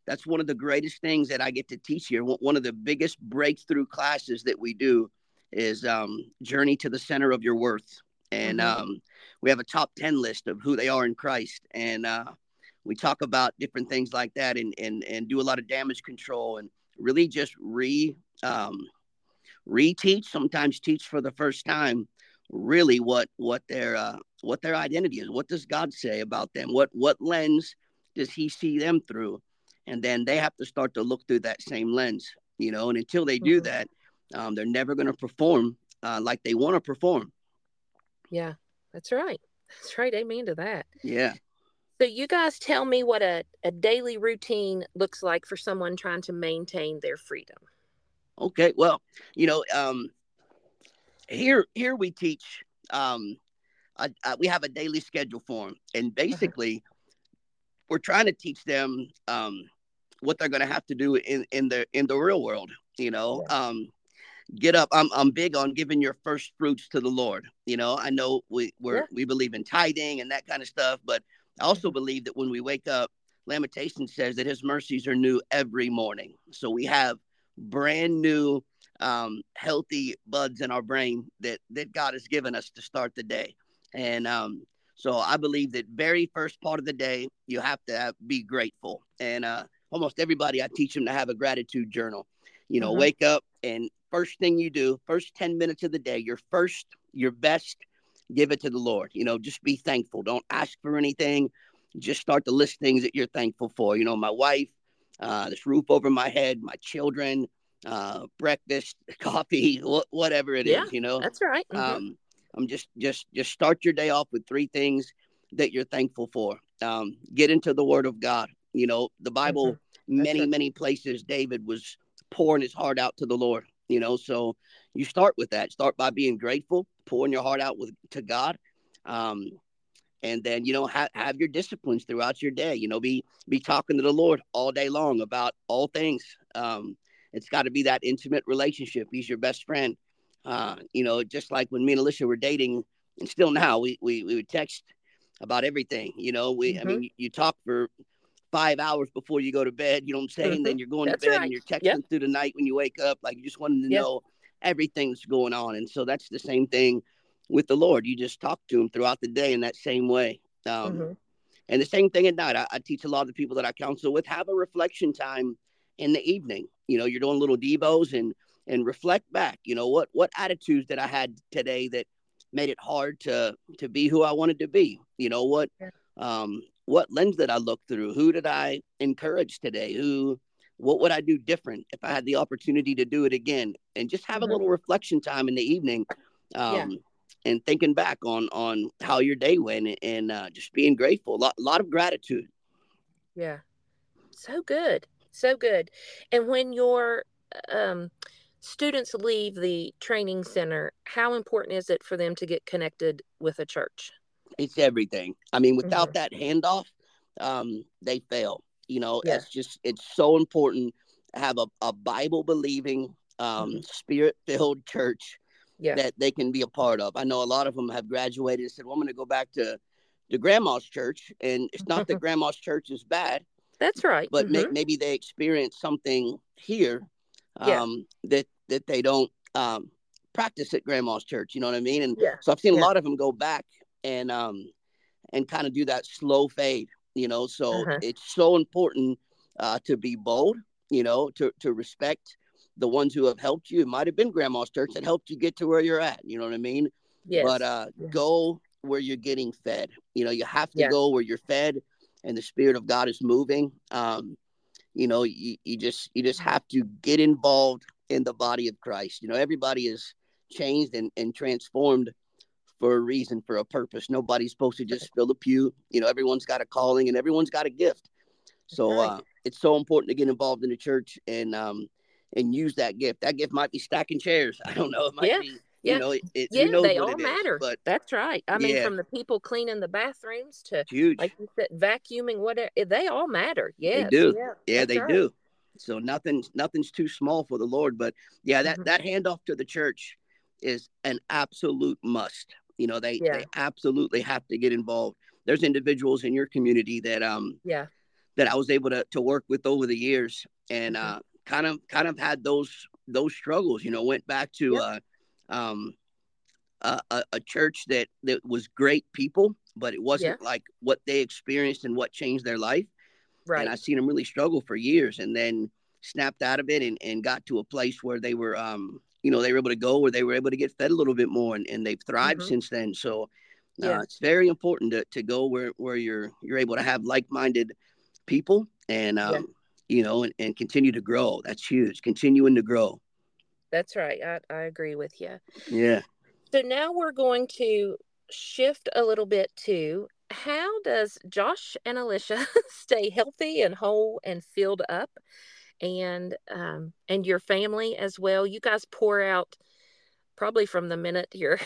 that's one of the greatest things that I get to teach here. One of the biggest breakthrough classes that we do is um, Journey to the Center of Your Worth, and mm-hmm. um, we have a top 10 list of who they are in Christ. And uh, we talk about different things like that and, and, and do a lot of damage control and really just re um, reteach, sometimes teach for the first time, really what what their uh, what their identity is. What does God say about them? What what lens does He see them through? And then they have to start to look through that same lens, you know. And until they do mm-hmm. that, um, they're never going to perform uh, like they want to perform. Yeah. That's right. That's right. Amen to that. Yeah. So you guys tell me what a, a daily routine looks like for someone trying to maintain their freedom. Okay. Well, you know, um, here here we teach um, we have a daily schedule for them, and uh-huh. basically, uh-huh. we're trying to teach them um, what they're going to have to do in in the in the real world. You know, yeah. um, get up. I'm I'm big on giving your first fruits to the Lord. You know, I know we we yeah. we believe in tithing and that kind of stuff, but I also believe that when we wake up, Lamentation says that His mercies are new every morning. So we have brand new, um, healthy buds in our brain that that God has given us to start the day, and um, so I believe that very first part of the day you have to have, be grateful, and uh, almost everybody I teach them to have a gratitude journal. You know, mm-hmm. wake up and first thing you do, first 10 minutes of the day, your first, your best, give it to the Lord. You know, just be thankful. Don't ask for anything. Just start to list things that you're thankful for. You know, my wife, uh, this roof over my head, my children, uh, breakfast, coffee, wh- whatever it yeah, is. You know, that's right. Mm-hmm. Um, I'm just, just, just start your day off with three things that you're thankful for. Um, get into the Word of God. You know, the Bible, mm-hmm. many, right. many places, David was pouring his heart out to the Lord you know so you start with that. Start by being grateful pouring your heart out with to god um and then you know ha- have your disciplines throughout your day. You know be be talking to the lord all day long about all things. Um it's got to be that intimate relationship. He's your best friend. Uh you know just like when me and Alyssha were dating and still now we we, we would text about everything you know? We mm-hmm. i mean you, you talk for five hours before you go to bed. You know what I'm saying? Mm-hmm. Then you're going that's to bed right. and you're texting yep. through the night when you wake up. Like you just wanted to yep. know everything's going on. And so that's the same thing with the Lord. You just talk to him throughout the day in that same way. Um, mm-hmm. And the same thing at night. I, I, teach a lot of the people that I counsel with have a reflection time in the evening. You know, you're doing little devos and and reflect back. You know what what attitudes that I had today that made it hard to to be who I wanted to be. You know what um, what lens did I look through? Who did I encourage today? Who, what would I do different if I had the opportunity to do it again? And just have mm-hmm. a little reflection time in the evening, um, yeah. and thinking back on on how your day went, and uh, just being grateful. A lot, lot of gratitude. Yeah, so good, so good. And when your um, students leave the training center, how important is it for them to get connected with a church? It's everything. I mean, without mm-hmm. that handoff, um, they fail. You know, yeah. it's just it's so important to have a, a Bible believing, um, mm-hmm. spirit filled church yeah. that they can be a part of. I know a lot of them have graduated and said, "Well, I'm going to go back to the grandma's church," and it's not that grandma's church is bad. That's right. But mm-hmm. may, maybe they experience something here um, yeah. that that they don't um, practice at grandma's church. You know what I mean? And yeah. so I've seen a lot of them go back and um and kind of do that slow fade you know? So uh-huh. it's so important uh to be bold you know to to respect the ones who have helped you. It might have been grandma's church that helped you get to where you're at you know what i mean? Yes. but uh go where you're getting fed. You know you have to yeah. go where you're fed and the spirit of god is moving. Um you know you, you just you just have to get involved in the body of christ. You know everybody is changed and, and transformed for a reason, for a purpose. Nobody's supposed to just fill a pew. You know, everyone's got a calling and everyone's got a gift. So uh, it's so important to get involved in the church and um and use that gift. That gift might be stacking chairs. I don't know. It might yeah. be yeah. you know, it, it, yeah, they all matter. Is, but that's right. I mean, yeah. from the people cleaning the bathrooms to huge, like you said, vacuuming, whatever, they all matter. Yeah, they do. Yeah, yeah they right. do. So nothing's nothing's too small for the Lord. But yeah, that mm-hmm. that handoff to the church is an absolute must. You know, they yeah. they absolutely have to get involved. There's individuals in your community that um yeah that I was able to to work with over the years and mm-hmm. uh kind of kind of had those those struggles. You know, went back to yep. uh um a, a, church that that was great people, but it wasn't yeah. like what they experienced and what changed their life. Right. And I seen them really struggle for years, and then snapped out of it and, and got to a place where they were um you know they were able to go where they were able to get fed a little bit more and, and they've thrived mm-hmm. since then. So uh, yeah. it's very important to, to go where, where you're you're able to have like-minded people and um, yeah. you know and, and continue to grow. That's huge. Continuing to grow. That's right. I, I agree with you yeah. So now we're going to shift a little bit to how does josh and Alyssha stay healthy and whole and filled up and um, and your family as well. You guys pour out probably from the minute your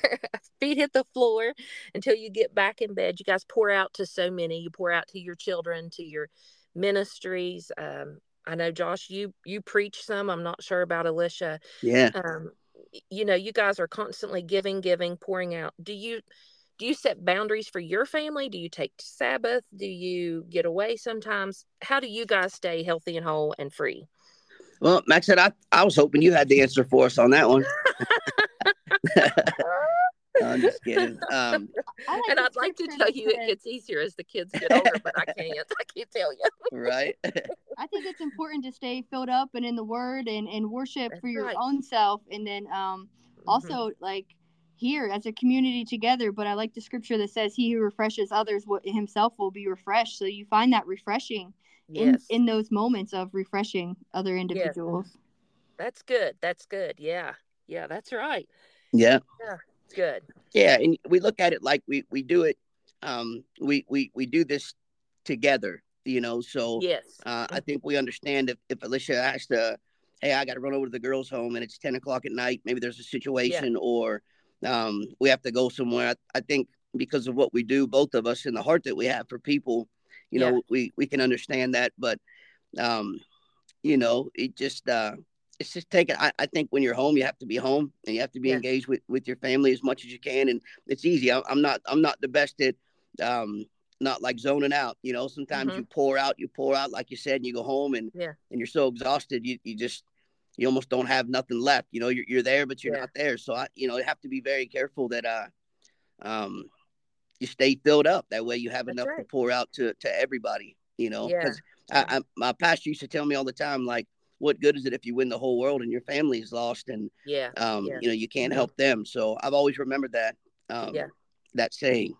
feet hit the floor until you get back in bed. You guys pour out to so many. You pour out to your children, to your ministries. Um, I know Josh, you you preach some. I'm not sure about Alyssha. Yeah. Um, you know, you guys are constantly giving, giving, pouring out. Do you do you set boundaries for your family? Do you take Sabbath? Do you get away sometimes? How do you guys stay healthy and whole and free? Well, Maxetta I, I was hoping you had the answer for us on that one. I'm just kidding. Um, like and I'd like to tell you it gets easier as the kids get older, but I can't. I can't tell you. right. I think it's important to stay filled up and in the Word and and worship That's for your right. own self, and then um, mm-hmm. also mm-hmm. like here as a community together. But I like the scripture that says, "He who refreshes others, himself will be refreshed." So you find that refreshing yes. in in those moments of refreshing other individuals. Yes. That's good. That's good. Yeah. Yeah, that's right. Yeah. Yeah. It's good. Yeah, and we look at it like we we do it. Um, we we we do this together. You know, so yes, uh, I think we understand if if Alyssha asked, to, hey, I got to run over to the girls' home and it's ten o'clock at night. Maybe there's a situation, yeah. or um, we have to go somewhere. I, I, think because of what we do, both of us, and the heart that we have for people, you know, we we can understand that. But um, you know, it just uh, it's just taking I, I, think when you're home you have to be home and you have to be yeah. engaged with with your family as much as you can and it's easy I, am not i'm not the best at um not like zoning out you know sometimes mm-hmm. you pour out you pour out like you said and you go home and yeah and you're so exhausted you, you just you almost don't have nothing left you know you're, you're there but you're yeah. not there so i you know you have to be very careful that uh um you stay filled up that way you have That's enough right. to pour out to to everybody you know because yeah. I, I, my pastor used to tell me all the time like what good is it if you win the whole world and your family is lost and yeah, um, yeah. you know, you can't help them. So I've always remembered that. Um, yeah, that saying.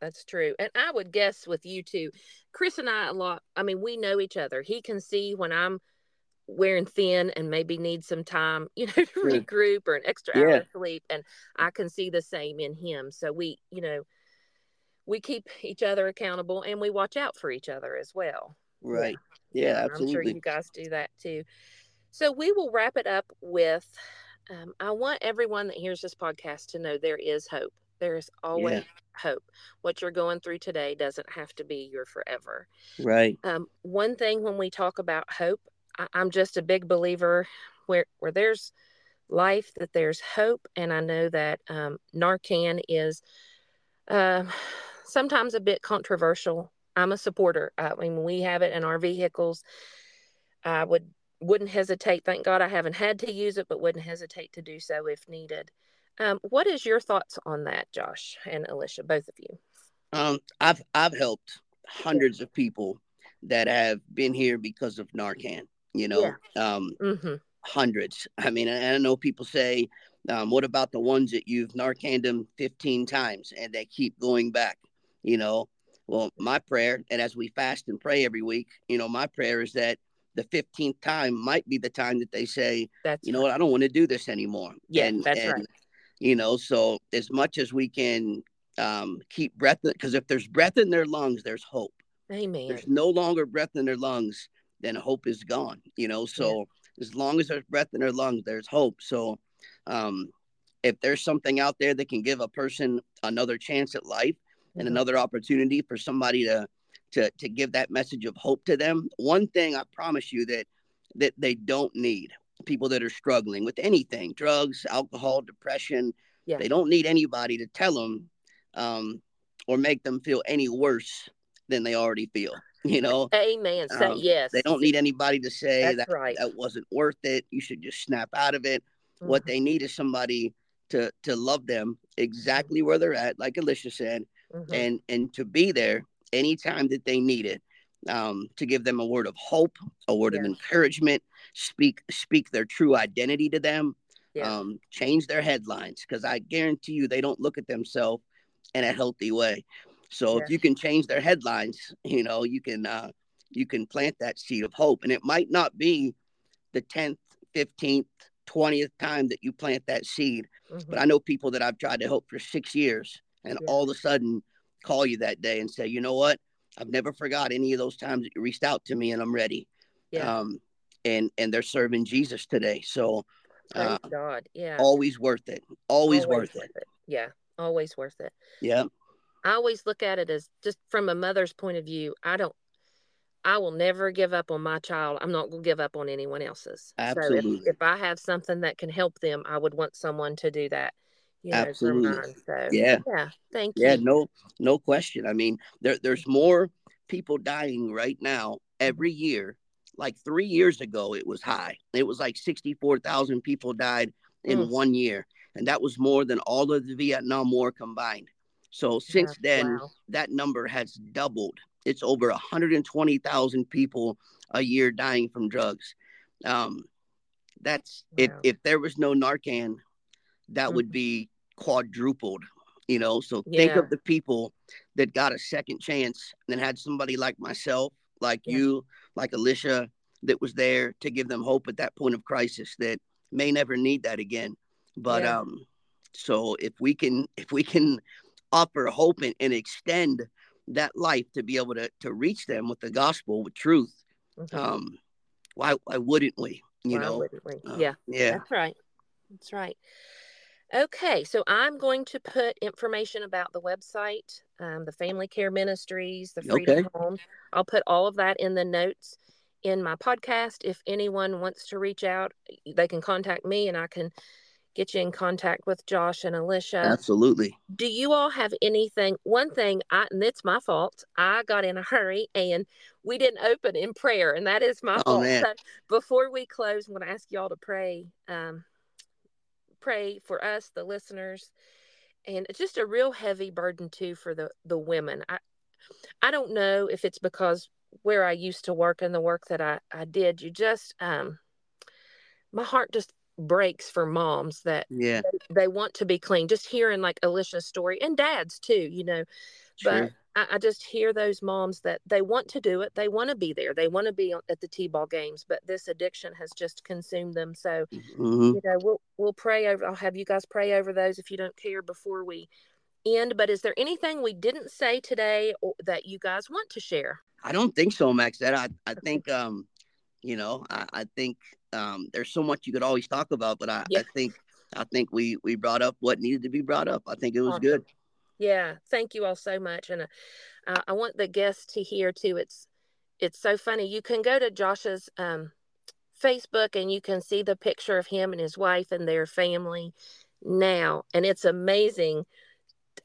That's true. And I would guess with you too, Chris and I a lot. I mean, we know each other. He can see when I'm wearing thin and maybe need some time, you know, to regroup or an extra yeah. hour of sleep. And I can see the same in him. So we, you know, we keep each other accountable and we watch out for each other as well. Right. Yeah, yeah absolutely. I'm sure you guys do that too. So we will wrap it up with um, I want everyone that hears this podcast to know there is hope. There is always yeah. hope. What you're going through today doesn't have to be your forever. Right. Um, one thing when we talk about hope, I'm just a big believer where where there's life that there's hope, and I know that um, Narcan is uh, sometimes a bit controversial I'm a supporter. I mean, we have it in our vehicles. I would wouldn't hesitate. Thank God I haven't had to use it, but wouldn't hesitate to do so if needed. Um, what is your thoughts on that, Josh and Alyssha, both of you? Um, I've I've helped hundreds of people that have been here because of Narcan. You know, yeah. um, mm-hmm. hundreds. I mean, I, I know people say, um, "What about the ones that you've Narcaned them 15 times and they keep going back?" You know, well, my prayer, and as we fast and pray every week, you know, my prayer is that the 15th time might be the time that they say, that's you know right. what, I don't want to do this anymore. Yeah, and, that's and, right. You know, so as much as we can um, keep breath, because if there's breath in their lungs, there's hope. Amen. There's no longer breath in their lungs, then hope is gone. You know, so yeah. as long as there's breath in their lungs, there's hope. So, um, if there's something out there that can give a person another chance at life, and mm-hmm. another opportunity for somebody to to to give that message of hope to them. One thing I promise you that that they don't need people that are struggling with anything, drugs, alcohol, depression. Yeah. They don't need anybody to tell them um, or make them feel any worse than they already feel. You know, Amen. Say um, yes. They don't need anybody to say That's that right. that wasn't worth it. You should just snap out of it. Mm-hmm. What they need is somebody to to love them exactly where they're at, like Alyssha said, mm-hmm. and and to be there anytime that they need it um, to give them a word of hope a word yeah. of encouragement speak speak their true identity to them yeah. um, change their headlines because i guarantee you they don't look at themselves in a healthy way so yeah. if you can change their headlines you know you can uh, you can plant that seed of hope and it might not be the 10th 15th 20th time that you plant that seed mm-hmm. but i know people that i've tried to help for six years and yeah. all of a sudden call you that day and say, you know what? I've never forgot any of those times that you reached out to me and I'm ready. Yeah. Um, and, and they're serving Jesus today. So, uh, God. Yeah. Always worth it. Always, always worth, worth it. it. Yeah. Always worth it. Yeah. I always look at it as just from a mother's point of view. I don't, I will never give up on my child. I'm not going to give up on anyone else's. Absolutely. So if, if I have something that can help them, I would want someone to do that. You know, Absolutely. So yeah. Yeah. Thank yeah, you. no, no question. I mean, there, there's more people dying right now every year. Like three years ago, it was high. It was like 64,000 people died in mm. one year. And that was more than all of the Vietnam War combined. So since yeah, then, wow. that number has doubled. It's over 120,000 people a year dying from drugs. Um, that's wow. if, if there was no Narcan, that mm-hmm. would be quadrupled, you know. So yeah. think of the people that got a second chance and had somebody like myself, like yeah. you, like Alyssha, that was there to give them hope at that point of crisis that may never need that again. But um, so if we can if we can offer hope and, and extend that life to be able to to reach them with the gospel with truth, mm-hmm. um, why why wouldn't we? You why know, we? Uh, yeah, yeah, that's right. That's right. Okay, so I'm going to put information about the website, um, the family care ministries, the freedom okay. home. I'll put all of that in the notes in my podcast. If anyone wants to reach out, they can contact me and I can get you in contact with Josh and Alyssha. Absolutely. Do you all have anything? One thing, I, and it's my fault. I got in a hurry and we didn't open in prayer, and that is my oh, fault. Man. So before we close, I'm going to ask y'all to pray. Um, pray for us, the listeners, and it's just a real heavy burden too for the the women. I I don't know if it's because where I used to work and the work that I I did. You just um, my heart just breaks for moms that yeah they, they want to be clean. Just hearing like Alyssha's story and dads too, you know. Sure. But I, I, just hear those moms that they want to do it. They want to be there. They want to be at the t-ball games, but this addiction has just consumed them. So, mm-hmm. you know, we'll we'll pray over. I'll have you guys pray over those if you don't care before we end. But is there anything we didn't say today that you guys want to share? I don't think so, Max. That I I think um, you know, I, I think um, there's so much you could always talk about, but I, yeah. I think I think we we brought up what needed to be brought up. I think it was awesome. good. Yeah, thank you all so much, and uh, I want the guests to hear too. It's it's so funny. You can go to Josh's um, Facebook and you can see the picture of him and his wife and their family now, and it's amazing.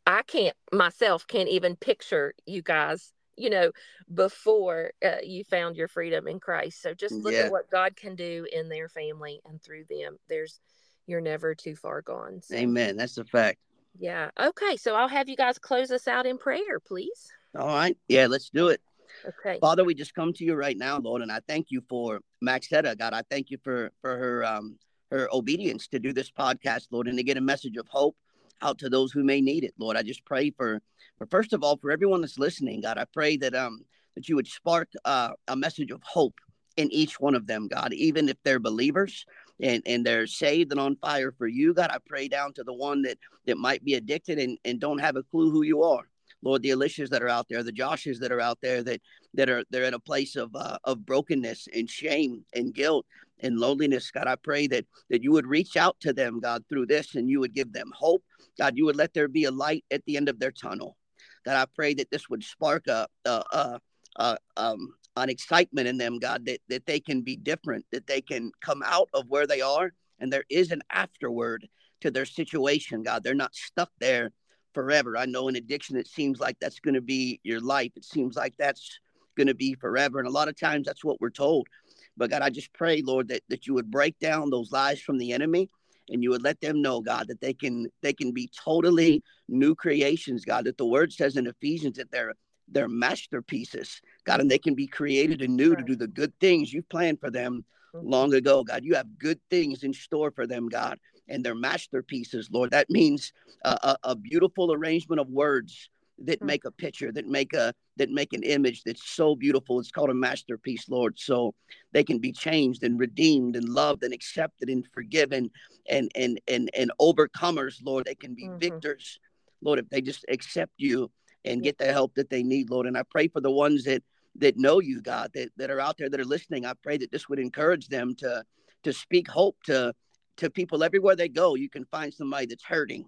I can't myself can't even picture you guys, you know, before uh, you found your freedom in Christ. So just look yeah. at what God can do in their family and through them. There's you're never too far gone. So. Amen. That's a fact. Yeah. Okay. So I'll have you guys close us out in prayer, please. All right. Yeah, let's do it. Okay. Father, we just come to you right now, Lord, and I thank you for Maxetta, God. I thank you for for her um her obedience to do this podcast, Lord, and to get a message of hope out to those who may need it, Lord. I just pray for for first of all for everyone that's listening, God. I pray that um that you would spark uh, a message of hope in each one of them, God, even if they're believers and, and they're saved and on fire for you, God. I pray down to the one that, that might be addicted and, and don't have a clue who you are. Lord, the Alysshas that are out there, the Joshes that are out there that that are they're in a place of uh, of brokenness and shame and guilt and loneliness. God, I pray that that you would reach out to them, God, through this, and you would give them hope. God, you would let there be a light at the end of their tunnel. God, I pray that this would spark a, a, a, a um, an excitement in them, God, that, that they can be different, that they can come out of where they are, and there is an afterward to their situation, God. They're not stuck there forever. I know in addiction, it seems like that's going to be your life. It seems like that's going to be forever. And a lot of times that's what we're told. But God, I just pray, Lord, that, that you would break down those lies from the enemy and you would let them know, God, that they can they can be totally new creations, God, that the word says in Ephesians that they're they're masterpieces, God, and they can be created anew to do the good things you've planned for them mm-hmm. long ago, God. You have good things in store for them, God, and they're masterpieces, Lord. That means a, a, a beautiful arrangement of words that mm-hmm. make a picture, that make a that make an image that's so beautiful. It's called a masterpiece, Lord. So they can be changed and redeemed and loved and accepted and forgiven and and and and overcomers, Lord. They can be mm-hmm. victors, Lord, if they just accept you and get the help that they need, Lord. And I pray for the ones that that know you, God, that, that are out there that are listening. I pray that this would encourage them to to speak hope to to people everywhere they go. You can find somebody that's hurting.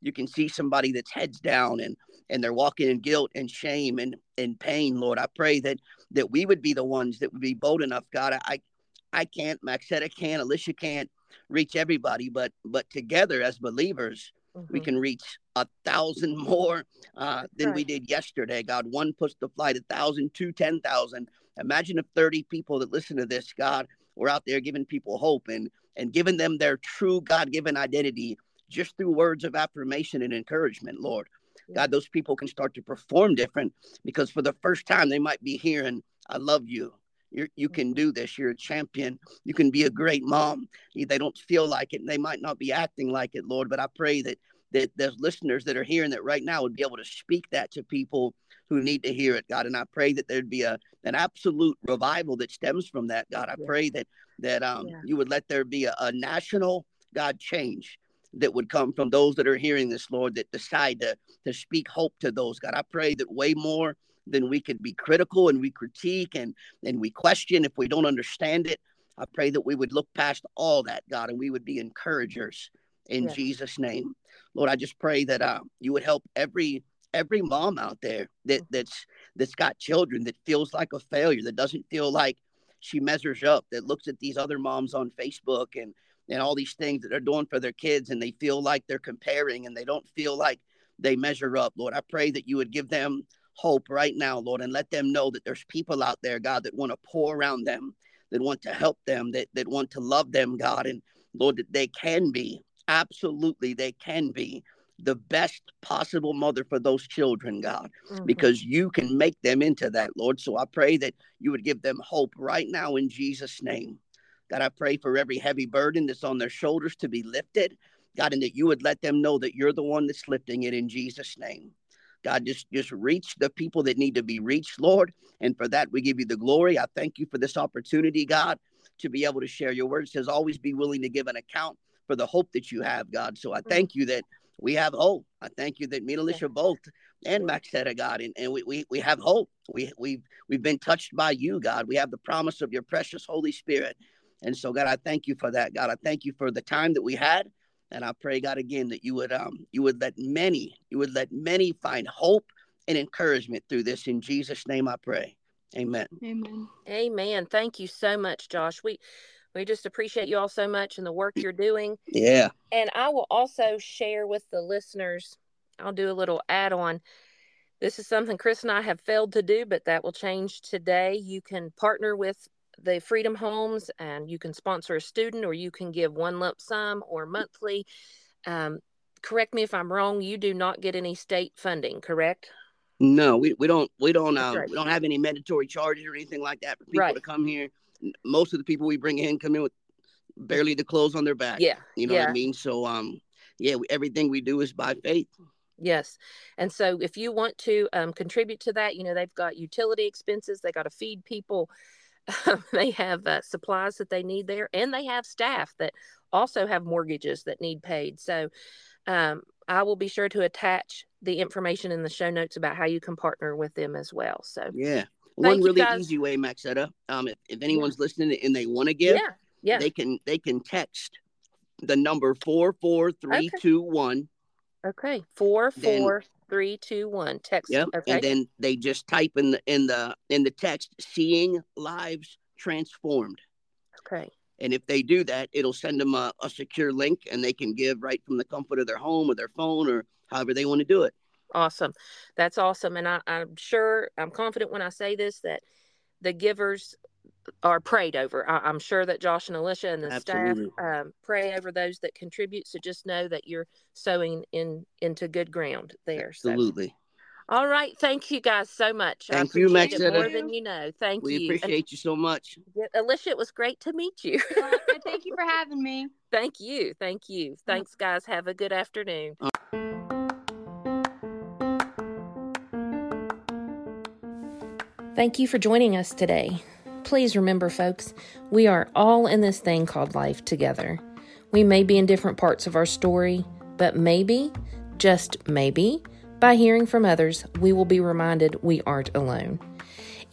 You can see somebody that's heads down and and they're walking in guilt and shame and and pain, Lord. I pray that that we would be the ones that would be bold enough, God. I I can't, Maxetta can't, Alyssha can't reach everybody, but but together as believers, mm-hmm. we can reach a thousand more uh, than right. we did yesterday. God, one puts the flight a thousand, two, ten thousand. Imagine if 30 people that listen to this, God, were out there giving people hope and and giving them their true God-given identity just through words of affirmation and encouragement, Lord. God, those people can start to perform different because for the first time they might be hearing, I love you. you you can mm-hmm. do this. You're a champion. You can be a great mom. They don't feel like it and they might not be acting like it, Lord. But I pray that that there's listeners that are hearing that right now would be able to speak that to people who need to hear it, God. And I pray that there'd be a an absolute revival that stems from that, God. I pray that that um yeah. you would let there be a, a national God change that would come from those that are hearing this, Lord, that decide to, to speak hope to those, God. I pray that way more than we could be critical and we critique and, and we question if we don't understand it. I pray that we would look past all that, God, and we would be encouragers in yes. Jesus' name. Lord, I just pray that uh, you would help every every mom out there that that's that's got children that feels like a failure, that doesn't feel like she measures up, that looks at these other moms on Facebook and and all these things that they're doing for their kids and they feel like they're comparing and they don't feel like they measure up. Lord, I pray that you would give them hope right now, Lord, and let them know that there's people out there, God, that want to pour around them, that want to help them, that, that want to love them, God. And Lord, that they can be, absolutely, they can be the best possible mother for those children, God, mm-hmm. because you can make them into that, Lord. So I pray that you would give them hope right now in Jesus' name. God, I pray for every heavy burden that's on their shoulders to be lifted. God, and that you would let them know that you're the one that's lifting it in Jesus' name. God, just, just reach the people that need to be reached, Lord. And for that, we give you the glory. I thank you for this opportunity, God, to be able to share your word. It says, always be willing to give an account for the hope that you have, God. So I thank you that we have hope. I thank you that Alyssha both and Maxetta, God, and, and we, we, we have hope. We, we've, we've been touched by you, God. We have the promise of your precious Holy Spirit. And so, God, I thank you for that. God, I thank you for the time that we had. And I pray, God, again, that you would um you would let many, you would let many find hope and encouragement through this. In Jesus' name I pray. Amen. Amen. Amen. Thank you so much, Josh. We we just appreciate you all so much and the work you're doing. Yeah. And I will also share with the listeners, I'll do a little add on. This is something Chris and I have failed to do, but that will change today. You can partner with the Freedom Homes, and you can sponsor a student, or you can give one lump sum or monthly. Um, correct me if I'm wrong. You do not get any state funding, correct? No, we, we don't we don't um, right. we don't have any mandatory charges or anything like that for people right. to come here. Most of the people we bring in come in with barely the clothes on their back. Yeah, you know yeah. what I mean. So um, yeah, we, everything we do is by faith. Yes. And so if you want to um, contribute to that, you know, they've got utility expenses, they got to feed people, they have uh, supplies that they need there, and they have staff that also have mortgages that need paid. So um, I will be sure to attach the information in the show notes about how you can partner with them as well. So yeah, one really easy way, Maxetta. Um, if, if anyone's yeah. listening and they want to give, yeah, yeah, they can they can text the number four four three two one. Okay, four four three, two, one. Text. Yep. Okay. And then they just type in the in the in the text seeing lives transformed. Okay. And if they do that, it'll send them a, a secure link and they can give right from the comfort of their home or their phone or however they want to do it. Awesome. That's awesome. And I, I'm sure, I'm confident when I say this that the givers are prayed over. I, am sure that Josh and Alyssha and the Absolutely. staff um, pray over those that contribute. So just know that you're sowing in into good ground there. Absolutely. So. All right. Thank you guys so much. Thank you, Max. More than you know. Thank we you. We appreciate and, you so much. Alyssha, it was great to meet you. thank you for having me. Thank you. Thank you. Thanks, guys. Have a good afternoon. Uh- Thank you for joining us today. Please remember, folks, we are all in this thing called life together. We may be in different parts of our story, but maybe, just maybe, by hearing from others, we will be reminded we aren't alone.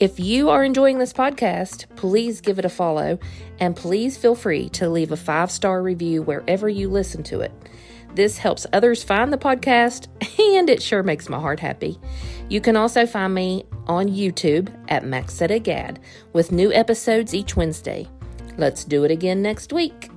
If you are enjoying this podcast, please give it a follow and please feel free to leave a five star review wherever you listen to it. This helps others find the podcast, and it sure makes my heart happy. You can also find me on YouTube at Maxetta Gad with new episodes each Wednesday. Let's do it again next week.